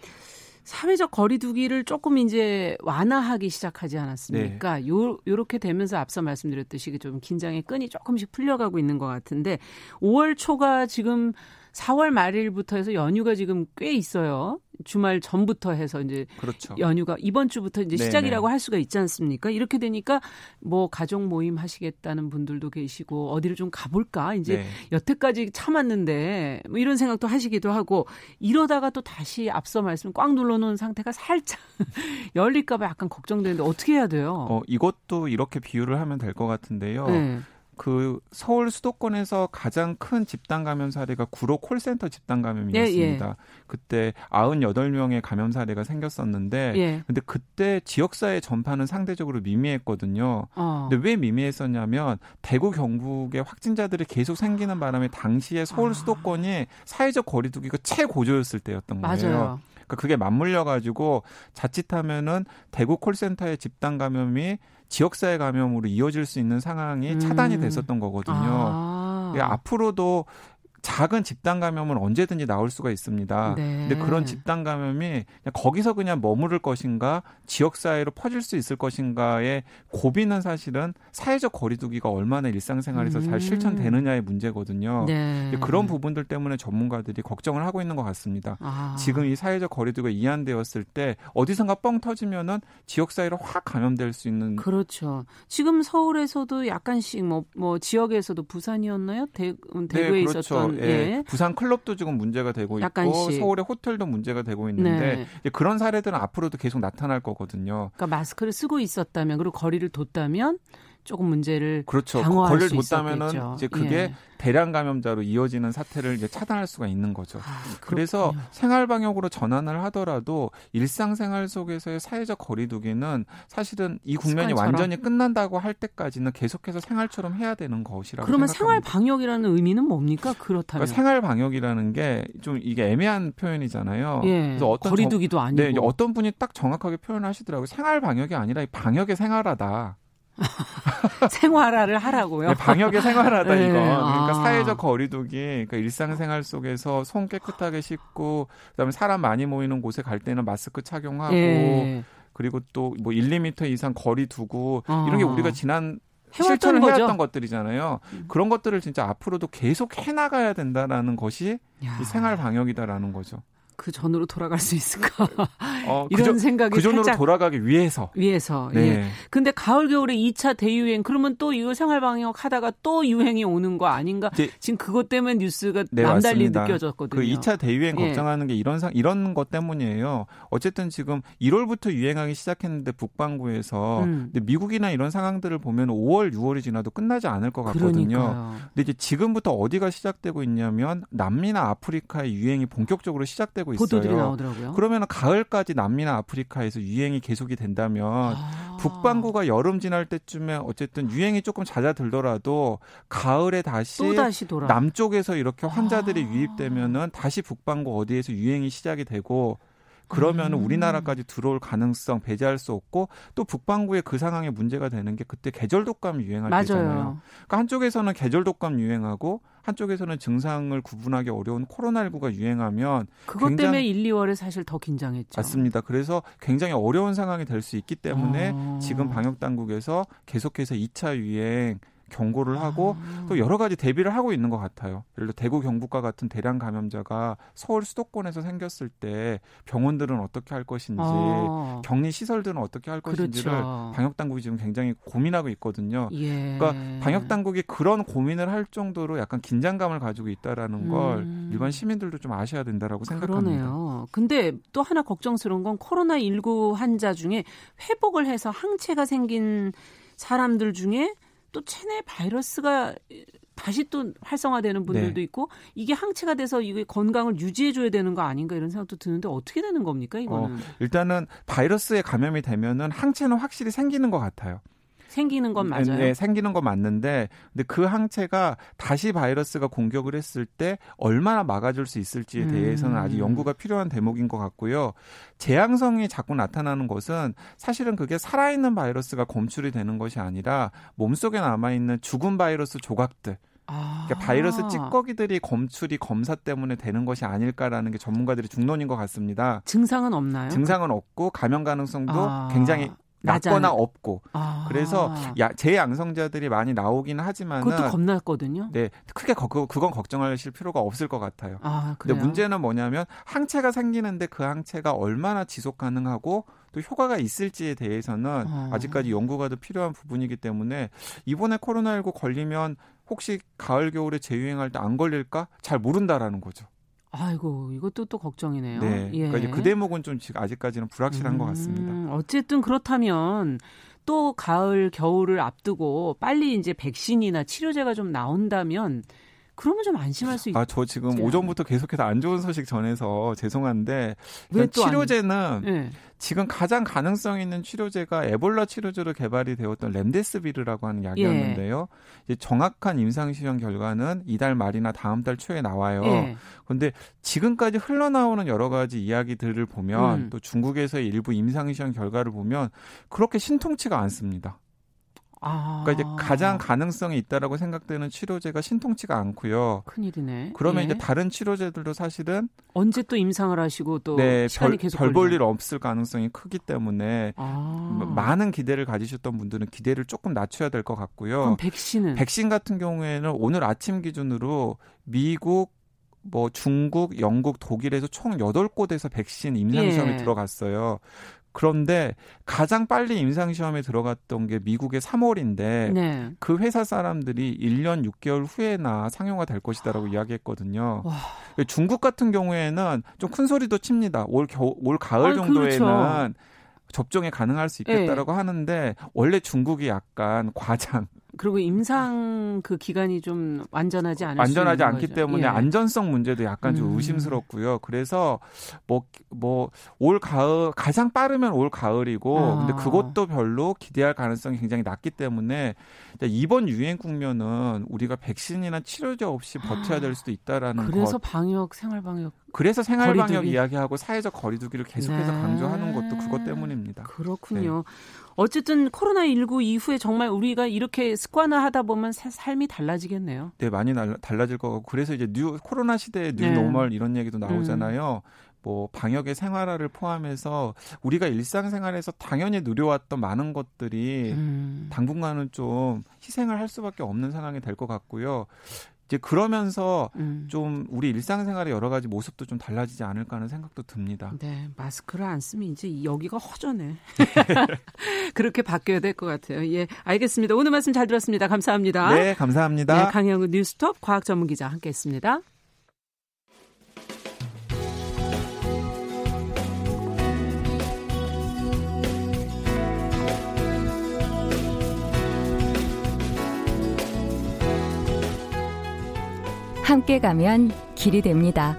사회적 거리두기를 조금 이제 완화하기 시작하지 않았습니까? 네. 요 요렇게 되면서 앞서 말씀드렸듯이 좀 긴장의 끈이 조금씩 풀려가고 있는 것 같은데 5월 초가 지금 4월 말일부터 해서 연휴가 지금 꽤 있어요. 주말 전부터 해서 이제 그렇죠. 연휴가 이번 주부터 이제 네네. 시작이라고 할 수가 있지 않습니까? 이렇게 되니까 뭐 가족 모임 하시겠다는 분들도 계시고 어디를 좀 가볼까 이제 네. 여태까지 참았는데 뭐 이런 생각도 하시기도 하고 이러다가 또 다시 앞서 말씀 꽉 눌러놓은 상태가 살짝 열릴까봐 약간 걱정되는데 어떻게 해야 돼요? 어 이것도 이렇게 비유를 하면 될 것 같은데요. 네. 그 서울 수도권에서 가장 큰 집단 감염 사례가 구로 콜센터 집단 감염이었습니다. 예, 예. 그때 98명의 감염 사례가 생겼었는데 예. 근데 그때 지역 사회 전파는 상대적으로 미미했거든요. 어. 근데 왜 미미했었냐면 대구 경북의 확진자들이 계속 생기는 바람에 당시에 서울 아. 수도권이 사회적 거리두기가 최고조였을 때였던 거예요. 맞아요. 그러니까 그게 맞물려 가지고 자칫하면은 대구 콜센터의 집단 감염이 지역사회 감염으로 이어질 수 있는 상황이 차단이 음. 됐었던 거거든요. 아. 앞으로도 작은 집단 감염은 언제든지 나올 수가 있습니다. 네. 근데 그런 집단 감염이 그냥 거기서 그냥 머무를 것인가 지역 사회로 퍼질 수 있을 것인가의 고비는 사실은 사회적 거리두기가 얼마나 일상생활에서 음. 잘 실천되느냐의 문제거든요. 네. 그런 부분들 때문에 전문가들이 걱정을 하고 있는 것 같습니다. 아. 지금 이 사회적 거리두기가 이안되었을 때 어디선가 뻥 터지면은 지역 사회로 확 감염될 수 있는 그렇죠. 지금 서울에서도 약간씩 뭐, 뭐 지역에서도 부산이었나요? 대, 음, 대구에 네, 그렇죠. 있었던 예. 예. 부산 클럽도 지금 문제가 되고 약간씩. 있고 서울의 호텔도 문제가 되고 있는데 네. 그런 사례들은 앞으로도 계속 나타날 거거든요. 그러니까 마스크를 쓰고 있었다면 그리고 거리를 뒀다면 조금 문제를 그렇죠. 방어할 거리를 뒀다면은 이제 그게 예. 대량 감염자로 이어지는 사태를 이제 차단할 수가 있는 거죠. 아, 그래서 생활 방역으로 전환을 하더라도 일상생활 속에서의 사회적 거리두기는 사실은 이 국면이 습관처럼. 완전히 끝난다고 할 때까지는 계속해서 생활처럼 해야 되는 것이라고 그러면 생각합니다. 생활 방역이라는 의미는 뭡니까? 그렇다면 그러니까 생활 방역이라는 게 좀 이게 애매한 표현이잖아요. 예. 그래서 어떤 거리두기도 정, 아니고 네, 어떤 분이 딱 정확하게 표현하시더라고요. 생활 방역이 아니라 방역의 생활하다. 생활화를 하라고요. 네, 방역의 생활화다 네. 이건. 그러니까 아. 사회적 거리두기, 그러니까 일상생활 속에서 손 깨끗하게 씻고, 그다음에 사람 많이 모이는 곳에 갈 때는 마스크 착용하고, 네. 그리고 또 뭐 1, 2미터 이상 거리 두고 아. 이런 게 우리가 지난 실천을 거죠. 해왔던 것들이잖아요. 음. 그런 것들을 진짜 앞으로도 계속 해나가야 된다라는 것이 이 생활 방역이다라는 거죠. 그 전으로 돌아갈 수 있을까? 어, 이런 그 저, 생각이 그 전으로 돌아가기 위해서. 위해서. 네. 예. 근데 가을 겨울에 2차 대유행 그러면 또 이거 생활 방역 하다가 또 유행이 오는 거 아닌가? 네. 지금 그것 때문에 뉴스가 네, 남달리 맞습니다. 느껴졌거든요. 그 2차 대유행 예. 걱정하는 게 이런 상 이런 것 때문이에요. 어쨌든 지금 1월부터 유행하기 시작했는데 북반구에서 음. 근데 미국이나 이런 상황들을 보면 5월, 6월이 지나도 끝나지 않을 것 같거든요. 그러니까요. 근데 이제 지금부터 어디가 시작되고 있냐면 남미나 아프리카의 유행이 본격적으로 시작되고 있어요. 보도들이 나오더라고요. 그러면 가을까지 남미나 아프리카에서 유행이 계속이 된다면 아. 북반구가 여름 지날 때쯤에 어쨌든 유행이 조금 잦아들더라도 가을에 다시, 다시 남쪽에서 이렇게 환자들이 아. 유입되면은 다시 북반구 어디에서 유행이 시작이 되고 그러면 음. 우리나라까지 들어올 가능성 배제할 수 없고 또 북반구에 그 상황에 문제가 되는 게 그때 계절 독감 유행할 맞아요. 때잖아요. 그러니까 한쪽에서는 계절 독감 유행하고 한쪽에서는 증상을 구분하기 어려운 코로나19가 유행하면 그것 때문에 1, 2월에 사실 더 긴장했죠. 맞습니다. 그래서 굉장히 어려운 상황이 될 수 있기 때문에 어. 지금 방역 당국에서 계속해서 2차 유행 경고를 하고 아. 또 여러 가지 대비를 하고 있는 것 같아요. 예를 들어 대구 경북과 같은 대량 감염자가 서울 수도권에서 생겼을 때 병원들은 어떻게 할 것인지 아. 격리 시설들은 어떻게 할 것인지를 그렇죠. 방역 당국이 지금 굉장히 고민하고 있거든요. 예. 그러니까 방역 당국이 그런 고민을 할 정도로 약간 긴장감을 가지고 있다라는 걸 음. 일반 시민들도 좀 아셔야 된다라고 생각합니다. 그러네요. 근데 또 하나 걱정스러운 건 코로나 19 환자 중에 회복을 해서 항체가 생긴 사람들 중에 또 체내 바이러스가 다시 또 활성화되는 분들도 네. 있고 이게 항체가 돼서 이게 건강을 유지해 줘야 되는 거 아닌가 이런 생각도 드는데 어떻게 되는 겁니까 이거는? 어, 일단은 바이러스에 감염이 되면은 항체는 확실히 생기는 것 같아요. 생기는 건 맞아요. 네, 생기는 건 맞는데 근데 그 항체가 다시 바이러스가 공격을 했을 때 얼마나 막아줄 수 있을지에 대해서는 음. 아직 연구가 필요한 대목인 것 같고요. 재앙성이 자꾸 나타나는 것은 사실은 그게 살아있는 바이러스가 검출이 되는 것이 아니라 몸속에 남아있는 죽은 바이러스 조각들 아. 그러니까 바이러스 찌꺼기들이 검출이 검사 때문에 되는 것이 아닐까라는 게 전문가들이 중론인 것 같습니다. 증상은 없나요? 증상은 없고 감염 가능성도 아. 굉장히 낮거나 없고 아. 그래서 야, 재양성자들이 많이 나오기는 하지만 그것도 겁났거든요. 네, 크게 거, 그건 걱정하실 필요가 없을 것 같아요. 아, 근데 문제는 뭐냐면 항체가 생기는데 그 항체가 얼마나 지속 가능하고 또 효과가 있을지에 대해서는 어. 아직까지 연구가 더 필요한 부분이기 때문에 이번에 코로나19 걸리면 혹시 가을 겨울에 재유행할 때 안 걸릴까 잘 모른다라는 거죠. 아이고 이것도 또 걱정이네요. 네, 예. 그러니까 그 대목은 좀 아직까지는 불확실한 음, 것 같습니다. 음, 어쨌든 그렇다면 또 가을 겨울을 앞두고 빨리 이제 백신이나 치료제가 좀 나온다면 그러면 좀 안심할 수 있죠. 아, 저 지금 있죠. 오전부터 계속해서 안 좋은 소식 전해서 죄송한데 치료제는 네. 지금 가장 가능성 있는 치료제가 에볼라 치료제로 개발이 되었던 렘데스비르라고 하는 약이었는데요. 예. 정확한 임상 시험 결과는 이달 말이나 다음 달 초에 나와요. 예. 그런데 지금까지 흘러나오는 여러 가지 이야기들을 보면 음. 또 중국에서의 일부 임상 시험 결과를 보면 그렇게 신통치가 않습니다. 아. 그러니까 이제 가장 가능성이 있다라고 생각되는 치료제가 신통치가 않고요. 큰일이네. 그러면 예. 이제 다른 치료제들도 사실은 언제 또 임상을 하시고 또 네, 시간이 별, 계속 별볼 일 없을 가능성이 크기 때문에 아. 많은 기대를 가지셨던 분들은 기대를 조금 낮춰야 될 것 같고요. 그럼 백신은 백신 같은 경우에는 오늘 아침 기준으로 미국 뭐 중국, 영국, 독일에서 총 8곳에서 백신 임상 시험에 예. 들어갔어요. 그런데 가장 빨리 임상시험에 들어갔던 게 미국의 3월인데 네. 그 회사 사람들이 1년 6개월 후에나 상용화 될 것이다라고 이야기했거든요. 와. 중국 같은 경우에는 좀 큰 소리도 칩니다. 올 겨울, 올 가을 아니, 정도에는 그렇죠. 접종이 가능할 수 있겠다라고 네. 하는데 원래 중국이 약간 과장 그리고 임상 그 기간이 좀 완전하지 않을 완전하지 않기 거죠. 때문에 예. 안전성 문제도 약간 좀 음. 의심스럽고요. 그래서 뭐 뭐 올 가을 가장 빠르면 올 가을이고 아. 근데 그것도 별로 기대할 가능성이 굉장히 낮기 때문에 이번 유행 국면은 우리가 백신이나 치료제 없이 버텨야 될 수도 있다라는 그래서 것. 방역 생활 방역 그래서 생활 방역 이야기하고 사회적 거리두기를 계속해서 네. 강조하는 것도 그것 때문입니다. 그렇군요. 네. 어쨌든 코로나19 이후에 정말 우리가 이렇게 습관화하다 보면 삶이 달라지겠네요. 네, 많이 달라질 거고 그래서 이제 new 코로나 시대의 new 네. normal 이런 얘기도 나오잖아요. 음. 뭐 방역의 생활화를 포함해서 우리가 일상생활에서 당연히 누려왔던 많은 것들이 음. 당분간은 좀 희생을 할 수밖에 없는 상황이 될 것 같고요. 이제 그러면서 음. 좀 우리 일상생활의 여러 가지 모습도 좀 달라지지 않을까 하는 생각도 듭니다. 네, 마스크를 안 쓰면 이제 여기가 허전해. 그렇게 바뀌어야 될 것 같아요. 예, 알겠습니다. 오늘 말씀 잘 들었습니다. 감사합니다. 네, 감사합니다. 네, 강영우 뉴스톱 과학 전문 기자 함께했습니다. 함께 가면 길이 됩니다.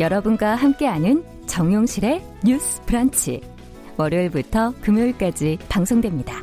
여러분과 함께하는 정용실의 뉴스 브런치. 월요일부터 금요일까지 방송됩니다.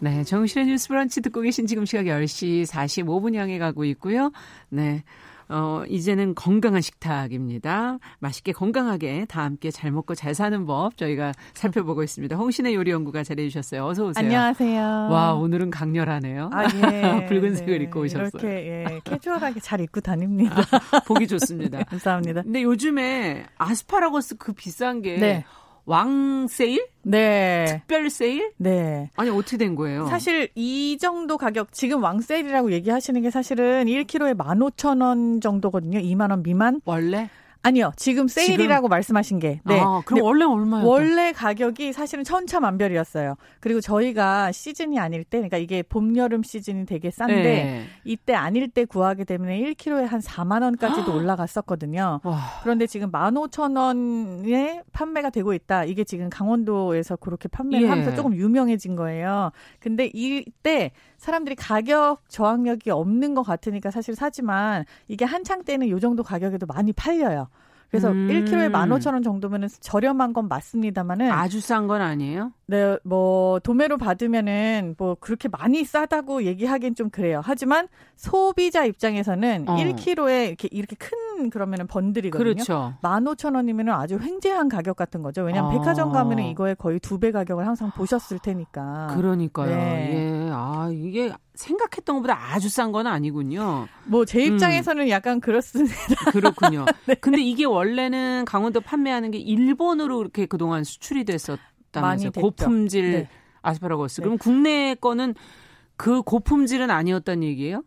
네, 정실의 뉴스 브런치 듣고 계신 지금 시각 10시 45분 향해 가고 있고요. 네. 어, 이제는 건강한 식탁입니다. 맛있게 건강하게 다 함께 잘 먹고 잘 사는 법 저희가 살펴보고 있습니다. 홍신의 요리 연구가 잘해 주셨어요. 어서 오세요. 안녕하세요. 와, 오늘은 강렬하네요. 아, 예. 붉은색을 네, 입고 오셨어요. 이렇게 예, 캐주얼하게 잘 입고 다닙니다. 보기 좋습니다. 네, 감사합니다. 근데 요즘에 아스파라거스 그 비싼 게 네. 왕 세일? 네. 특별 세일? 네. 아니 어떻게 된 거예요? 사실 이 정도 가격 지금 왕 세일이라고 얘기하시는 게 사실은 1kg에 15,000원 정도거든요. 2만 원 미만. 원래? 아니요. 지금 세일이라고 지금? 말씀하신 게. 네. 아, 그럼 원래 얼마예요? 원래 가격이 사실은 천차만별이었어요. 그리고 저희가 시즌이 아닐 때, 그러니까 이게 봄, 여름 시즌이 되게 싼데, 네. 이때 아닐 때 구하게 되면 1kg에 한 4만 원까지도 올라갔었거든요. 와. 그런데 지금 15,000원에 판매가 되고 있다. 이게 지금 강원도에서 그렇게 판매를 예. 하면서 조금 유명해진 거예요. 근데 이때 사람들이 가격 저항력이 없는 것 같으니까 사실 사지만 이게 한창 때는 요 정도 가격에도 많이 팔려요. 그래서 음. 1kg에 15,000원 정도면은 저렴한 건 맞습니다만은 아주 싼 건 아니에요? 네, 뭐 도매로 받으면은 뭐 그렇게 많이 싸다고 얘기하기엔 좀 그래요. 하지만 소비자 입장에서는 어. 1kg에 이렇게 이렇게 큰 그러면은 번들이거든요. 그렇죠. 15,000원이면은 아주 횡재한 가격 같은 거죠. 왜냐면 하 아. 백화점 가면은 이거에 거의 두 배 가격을 항상 보셨을 테니까. 그러니까요. 네. 예. 아, 이게 생각했던 것보다 아주 싼 건 아니군요. 뭐 제 입장에서는 음. 약간 그렇습니다. 그렇군요. 네. 근데 이게 원래는 강원도 판매하는 게 일본으로 이렇게 그동안 수출이 됐었다면서요. 고품질 네. 아스파라거스. 네. 그럼 국내 거는 그 고품질은 아니었단 얘기예요?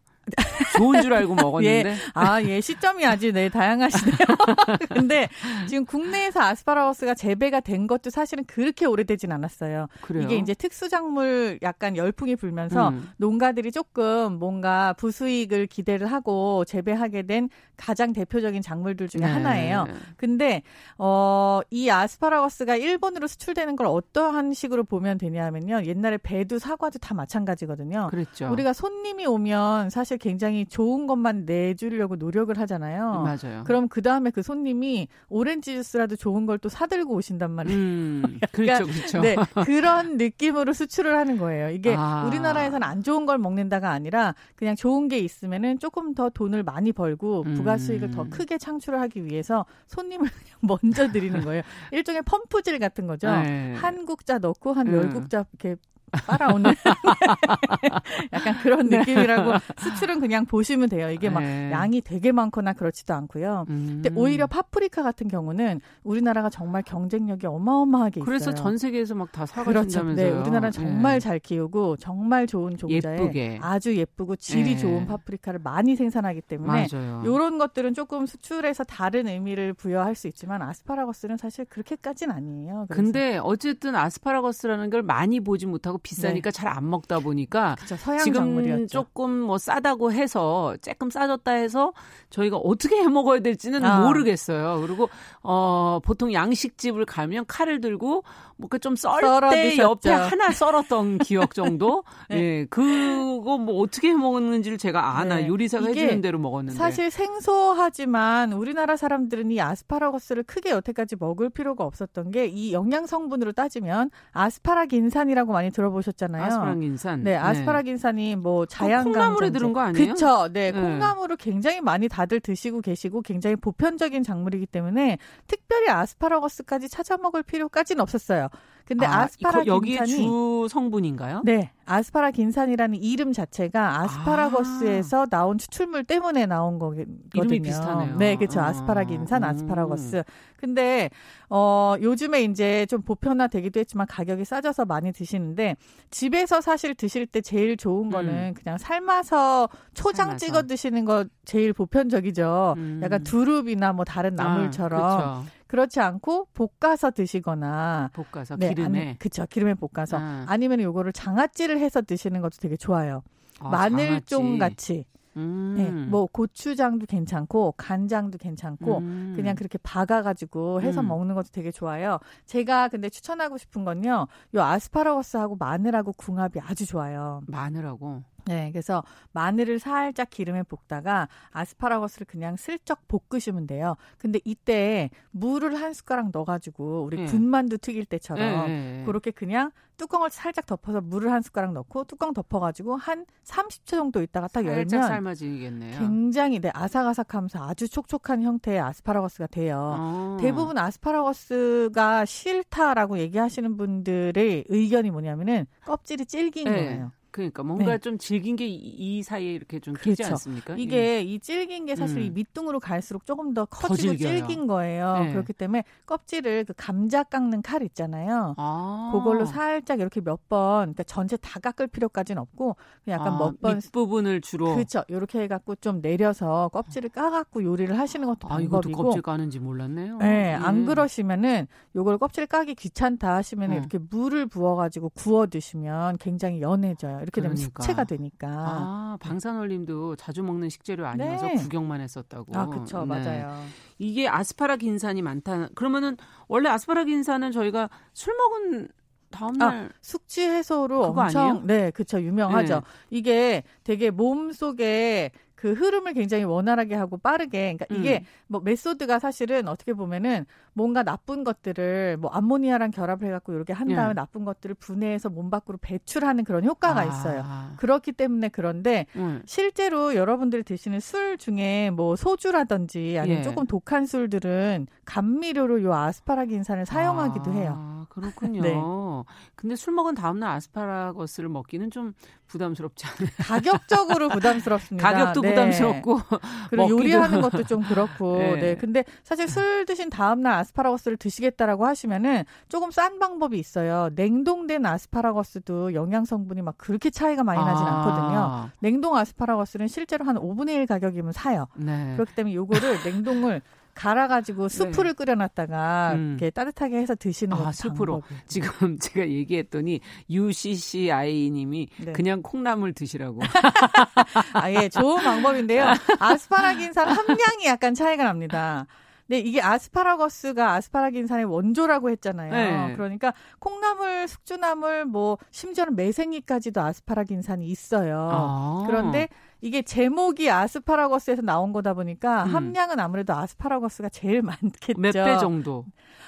좋은 줄 알고 먹었는데. 예. 아, 예. 시점이 아주 네, 다양하시네요. 근데 지금 국내에서 아스파라거스가 재배가 된 것도 사실은 그렇게 오래되진 않았어요. 그래요? 이게 이제 특수작물 약간 열풍이 불면서 음. 농가들이 조금 뭔가 부수익을 기대를 하고 재배하게 된 가장 대표적인 작물들 중에 네. 하나예요. 근데 어, 이 아스파라거스가 일본으로 수출되는 걸 어떠한 식으로 보면 되냐면요. 옛날에 배도 사과도 다 마찬가지거든요. 그렇죠. 우리가 손님이 오면 사실 굉장히 좋은 것만 내주려고 노력을 하잖아요. 맞아요. 그럼 그 다음에 그 손님이 오렌지 주스라도 좋은 걸 또 사들고 오신단 말이에요. 음, 그렇죠, 그렇죠. 네, 그런 느낌으로 수출을 하는 거예요. 이게 아. 우리나라에서는 안 좋은 걸 먹는다가 아니라 그냥 좋은 게 있으면은 조금 더 돈을 많이 벌고 음. 부가 수익을 더 크게 창출을 하기 위해서 손님을 먼저 드리는 거예요. 일종의 펌프질 같은 거죠. 네. 한 국자 넣고 한 열 국자 이렇게 빨아오는 약간 그런 네. 느낌이라고 수출은 그냥 보시면 돼요. 이게 막 네. 양이 되게 많거나 그렇지도 않고요. 음. 근데 오히려 파프리카 같은 경우는 우리나라가 정말 경쟁력이 어마어마하게 그래서 있어요. 전 세계에서 막 다 사가신다면서요. 그렇죠. 네, 우리나라는 정말 네. 잘 키우고 정말 좋은 종자에 예쁘게. 아주 예쁘고 질이 네. 좋은 파프리카를 많이 생산하기 때문에 맞아요. 이런 것들은 조금 수출에서 다른 의미를 부여할 수 있지만 아스파라거스는 사실 그렇게까지는 아니에요. 그래서. 근데 어쨌든 아스파라거스라는 걸 많이 보지 못하고 하고 비싸니까 네. 잘안 먹다 보니까 그쵸, 지금 작물이었죠. 조금 뭐 싸다고 해서 조금 싸졌다 해서 저희가 어떻게 해 먹어야 될지는 아. 모르겠어요. 그리고 어 보통 양식집을 가면 칼을 들고 뭐좀 썰 때 옆에 하나 썰었던 기억 정도. 네. 예, 그거 뭐 어떻게 해 먹는지를 제가 아나 네. 요리사가 해주는 대로 먹었는데. 사실 생소하지만 우리나라 사람들은 이 아스파라거스를 크게 여태까지 먹을 필요가 없었던 게 이 영양 성분으로 따지면 아스파라긴산이라고 많이 들어보셨잖아요. 아스파라긴산. 네, 아스파라긴산이 뭐 자양강 콩나물에 들은 거 아니에요? 그렇죠. 네, 네, 콩나물을 굉장히 많이 다들 드시고 계시고 굉장히 보편적인 작물이기 때문에 특별히 아스파라거스까지 찾아 먹을 필요까지는 없었어요. 좋아요. 근데 아, 스파라긴산이 주 성분인가요? 네, 아스파라긴산이라는 이름 자체가 아스파라거스에서 아. 나온 추출물 때문에 나온 거거든요. 이름이 비슷하네요. 네, 그렇죠. 아 스파라긴산, 아. 아스파라거스. 근데 어 요즘에 이제 좀 보편화되기도 했지만 가격이 싸져서 많이 드시는데 집에서 사실 드실 때 제일 좋은 거는 음. 그냥 삶아서 초장 삶아서. 찍어 드시는 거 제일 보편적이죠. 음. 약간 두릅이나 뭐 다른 아, 나물처럼. 아, 그렇지 않고 볶아서 드시거나 볶아서 네, 기름에 아니, 그쵸 기름에 볶아서 아. 아니면 요거를 장아찌를 해서 드시는 것도 되게 좋아요. 아, 마늘종 같이 음. 네, 뭐 고추장도 괜찮고 간장도 괜찮고 음. 그냥 그렇게 박아가지고 해서 음. 먹는 것도 되게 좋아요. 제가 근데 추천하고 싶은 건요, 요 아스파라거스하고 마늘하고 궁합이 아주 좋아요. 마늘하고 네, 그래서 마늘을 살짝 기름에 볶다가 아스파라거스를 그냥 슬쩍 볶으시면 돼요. 근데 이때 물을 한 숟가락 넣어가지고 우리 네. 군만두 튀길 때처럼 네. 그렇게 그냥 뚜껑을 살짝 덮어서 물을 한 숟가락 넣고 뚜껑 덮어가지고 한 30초 정도 있다가 딱 열면 삶아지겠네요. 굉장히 네, 아삭아삭하면서 아주 촉촉한 형태의 아스파라거스가 돼요. 어. 대부분 아스파라거스가 싫다라고 얘기하시는 분들의 의견이 뭐냐면은 껍질이 질긴 네. 거예요. 그러니까 뭔가 네. 좀 질긴 게 이 사이에 이렇게 좀 그렇죠. 끼지 않습니까? 이게 예. 이 질긴 게 사실 음. 이 밑둥으로 갈수록 조금 더 커지고 더 질긴 거예요. 네. 그렇기 때문에 껍질을 그 감자 깎는 칼 있잖아요. 아. 그걸로 살짝 이렇게 몇 번, 그러니까 전체 다 깎을 필요까지는 없고 그냥 약간 아, 몇 번. 부분을 주로. 그렇죠. 이렇게 해갖고 좀 내려서 껍질을 까갖고 요리를 하시는 것도 아, 방법이고. 이것도 껍질 까는지 몰랐네요. 네, 예. 안 그러시면은 요걸 껍질 까기 귀찮다 하시면 은 어. 이렇게 물을 부어가지고 구워 드시면 굉장히 연해져요. 이렇게 그러니까. 되면 숙체가 되니까. 아, 방산올림도 자주 먹는 식재료 아니어서 네. 구경만 했었다고. 아, 그렇죠. 네. 맞아요. 이게 아스파라긴산이 많다. 그러면은 원래 아스파라긴산은 저희가 술 먹은 다음날 아, 숙취 해소로 엄청 아니에요? 네, 그쵸 유명하죠. 네. 이게 되게 몸 속에 그 흐름을 굉장히 원활하게 하고 빠르게 그러니까 이게 음. 뭐 메소드가 사실은 어떻게 보면은 뭔가 나쁜 것들을 뭐 암모니아랑 결합을 해갖고 이렇게 한 다음에 예. 나쁜 것들을 분해해서 몸 밖으로 배출하는 그런 효과가 아. 있어요. 그렇기 때문에 그런데 음. 실제로 여러분들이 드시는 술 중에 뭐 소주라든지 아니면 예. 조금 독한 술들은 감미료로 요 아스파라긴산을 사용하기도 아. 해요. 그렇군요. 네. 근데 술 먹은 다음날 아스파라거스를 먹기는 좀 부담스럽지 않아요? 가격적으로 부담스럽습니다. 가격도 네. 부담스럽고 그리고 요리하는 것도 좀 그렇고. 네. 네. 근데 사실 술 드신 다음 날 아스파라거스를 드시겠다라고 하시면은 조금 싼 방법이 있어요. 냉동된 아스파라거스도 영양 성분이 막 그렇게 차이가 많이 나진 아. 않거든요. 냉동 아스파라거스는 실제로 한 5분의 1 가격이면 사요. 네. 그렇기 때문에 요거를 냉동을 갈아가지고 수프를 네. 끓여놨다가 음. 이렇게 따뜻하게 해서 드시는 아, 수프로 지금 제가 얘기했더니 UCCI님이 네. 그냥 콩나물 드시라고. 아 예 좋은 방법인데요. 아스파라긴산 함량이 약간 차이가 납니다. 네, 이게 아스파라거스가 아스파라긴산의 원조라고 했잖아요. 네. 그러니까 콩나물, 숙주나물, 뭐 심지어는 매생이까지도 아스파라긴산이 있어요. 아. 그런데 이게 제목이 아스파라거스에서 나온 거다 보니까 음. 함량은 아무래도 아스파라거스가 제일 많겠죠. 몇 배 정도?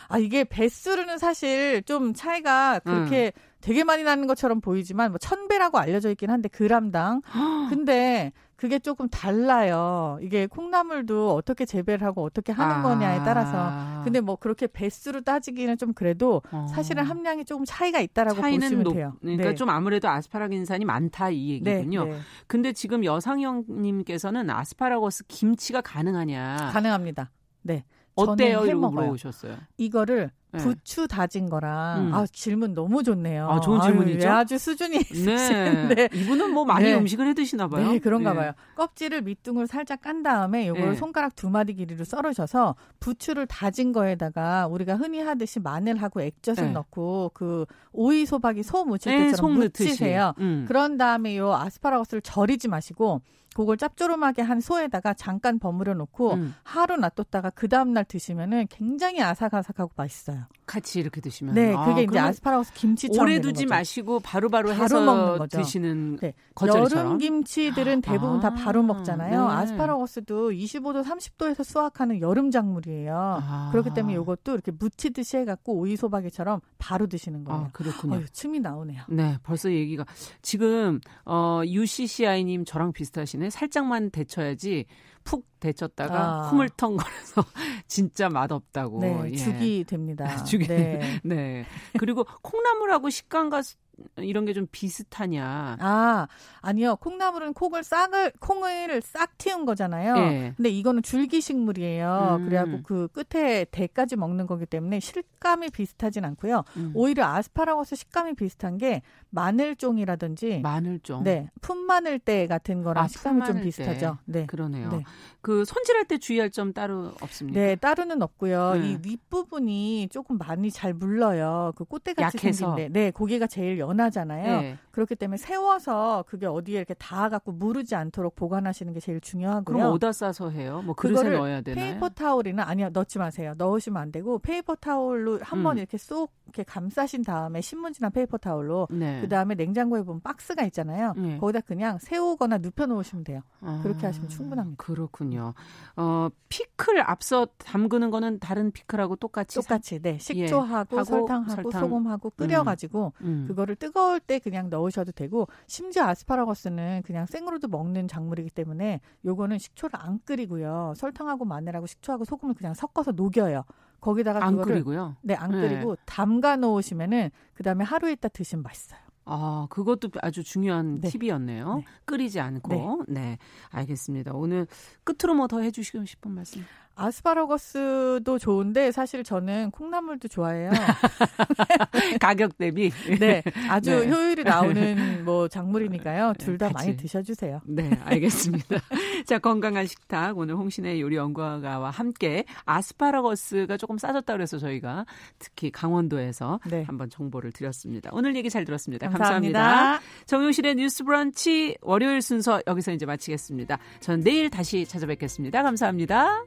아 이게 배수로는 사실 좀 차이가 그렇게 음. 되게 많이 나는 것처럼 보이지만 뭐 천배라고 알려져 있긴 한데 그람당. 근데 그게 조금 달라요. 이게 콩나물도 어떻게 재배를 하고 어떻게 하는 아. 거냐에 따라서. 근데 뭐 그렇게 배수로 따지기는 좀 그래도 어. 사실은 함량이 조금 차이가 있다라고 보시면 높, 돼요. 그러니까 네. 좀 아무래도 아스파라긴산이 많다 이 얘기군요. 네, 네. 근데 지금 여상형님께서는 아스파라거스 김치가 가능하냐? 가능합니다. 네. 어때요? 이러고 물어보셨어요. 이거를 네. 부추 다진 거랑 음. 아 질문 너무 좋네요. 아 좋은 질문이죠. 아유, 아주 수준이 있으신데 네. 이분은 뭐 많이 네. 음식을 해 드시나 봐요. 네, 그런가 네. 봐요. 껍질을 밑둥을 살짝 깐 다음에 요걸 네. 손가락 두 마디 길이로 썰으셔서 부추를 다진 거에다가 우리가 흔히 하듯이 마늘하고 액젓을 네. 넣고 그 오이 소박이 소 무칠 때처럼 무치세요. 음. 그런 다음에 요 아스파라거스를 절이지 마시고 그걸 짭조름하게 한 소에다가 잠깐 버무려 놓고 음. 하루 놔뒀다가 그 다음 날 드시면은 굉장히 아삭아삭하고 맛있어요. 같이 이렇게 드시면 네, 그게 아, 이제 아스파라거스 김치처럼 오래 두지 마시고 바로바로 바로 해서 먹는 거죠. 드시는 네. 여름 김치들은 대부분 아, 다 바로 먹잖아요. 네. 아스파라거스도 25도 30도에서 수확하는 여름 작물이에요. 아. 그렇기 때문에 이것도 이렇게 무치듯이 해갖고 오이 소박이처럼 바로 드시는 거예요. 아, 그렇군요. 어휴, 침이 나오네요. 네, 벌써 얘기가 지금 어, UCCI님 저랑 비슷하시네. 살짝만 데쳐야지 푹 데쳤다가 아. 흐물텅거려서 진짜 맛없다고. 네, 예. 죽이 됩니다. 죽이. 네. 네. 그리고 콩나물하고 식감과 이런 게 좀 비슷하냐? 아, 아니요. 콩나물은 콩을 싹을 콩을 싹 틔운 거잖아요. 네. 근데 이거는 줄기 식물이에요. 음. 그래갖고 그 끝에 대까지 먹는 거기 때문에 실감이 비슷하진 않고요. 음. 오히려 아스파라거스 식감이 비슷한 게 마늘종이라든지 마늘종. 네. 풋마늘 대 같은 거랑 아, 식감이 좀 비슷하죠. 네. 그러네요. 네. 그 손질할 때 주의할 점 따로 없습니까? 네, 따로는 없고요. 네. 이 윗 부분이 조금 많이 잘 물러요. 그 꽃대같이 생긴데. 네, 고기가 제일 연하잖아요. 네. 그렇기 때문에 세워서 그게 어디에 이렇게 닿아갖고 무르지 않도록 보관하시는 게 제일 중요하고요. 그럼 어디다 싸서 해요? 뭐 그릇에 넣어야 되나요? 페이퍼 타올이나 아니요 넣지 마세요. 넣으시면 안 되고 페이퍼 타올로 한번 음. 이렇게 쏙 이렇게 감싸신 다음에 신문지나 페이퍼 타올로 네. 그 다음에 냉장고에 보면 박스가 있잖아요. 네. 거기다 그냥 세우거나 눕혀 놓으시면 돼요. 아, 그렇게 하시면 충분합니다. 그렇군요. 어, 피클 앞서 담그는 거는 다른 피클하고 똑같이 똑같이 네 식초하고 예, 설탕하고 설탕. 소금하고 끓여가지고 음. 음. 그거를 뜨거울 때 그냥 넣으셔도 되고 심지어 아스파라거스는 그냥 생으로도 먹는 작물이기 때문에 요거는 식초를 안 끓이고요 설탕하고 마늘하고 식초하고 소금을 그냥 섞어서 녹여요. 거기다가 안 그거를 끓이고요. 네, 안 끓이고 네. 담가 놓으시면은 그다음에 하루 있다 드시면 맛있어요. 아, 그것도 아주 중요한 네. 팁이었네요. 네. 끓이지 않고. 네. 네. 알겠습니다. 오늘 끝으로 뭐 더 해주시고 싶은 말씀? 아스파라거스도 좋은데 사실 저는 콩나물도 좋아해요. 가격 대비. 네, 아주 네. 효율이 나오는 뭐 작물이니까요. 둘 다 많이 드셔주세요. 네, 알겠습니다. 자, 건강한 식탁 오늘 홍신의 요리 연구가와 함께 아스파라거스가 조금 싸졌다 그래서 저희가 특히 강원도에서 네. 한번 정보를 드렸습니다. 오늘 얘기 잘 들었습니다. 감사합니다. 감사합니다. 정용실의 뉴스브런치 월요일 순서 여기서 이제 마치겠습니다. 전 내일 다시 찾아뵙겠습니다. 감사합니다.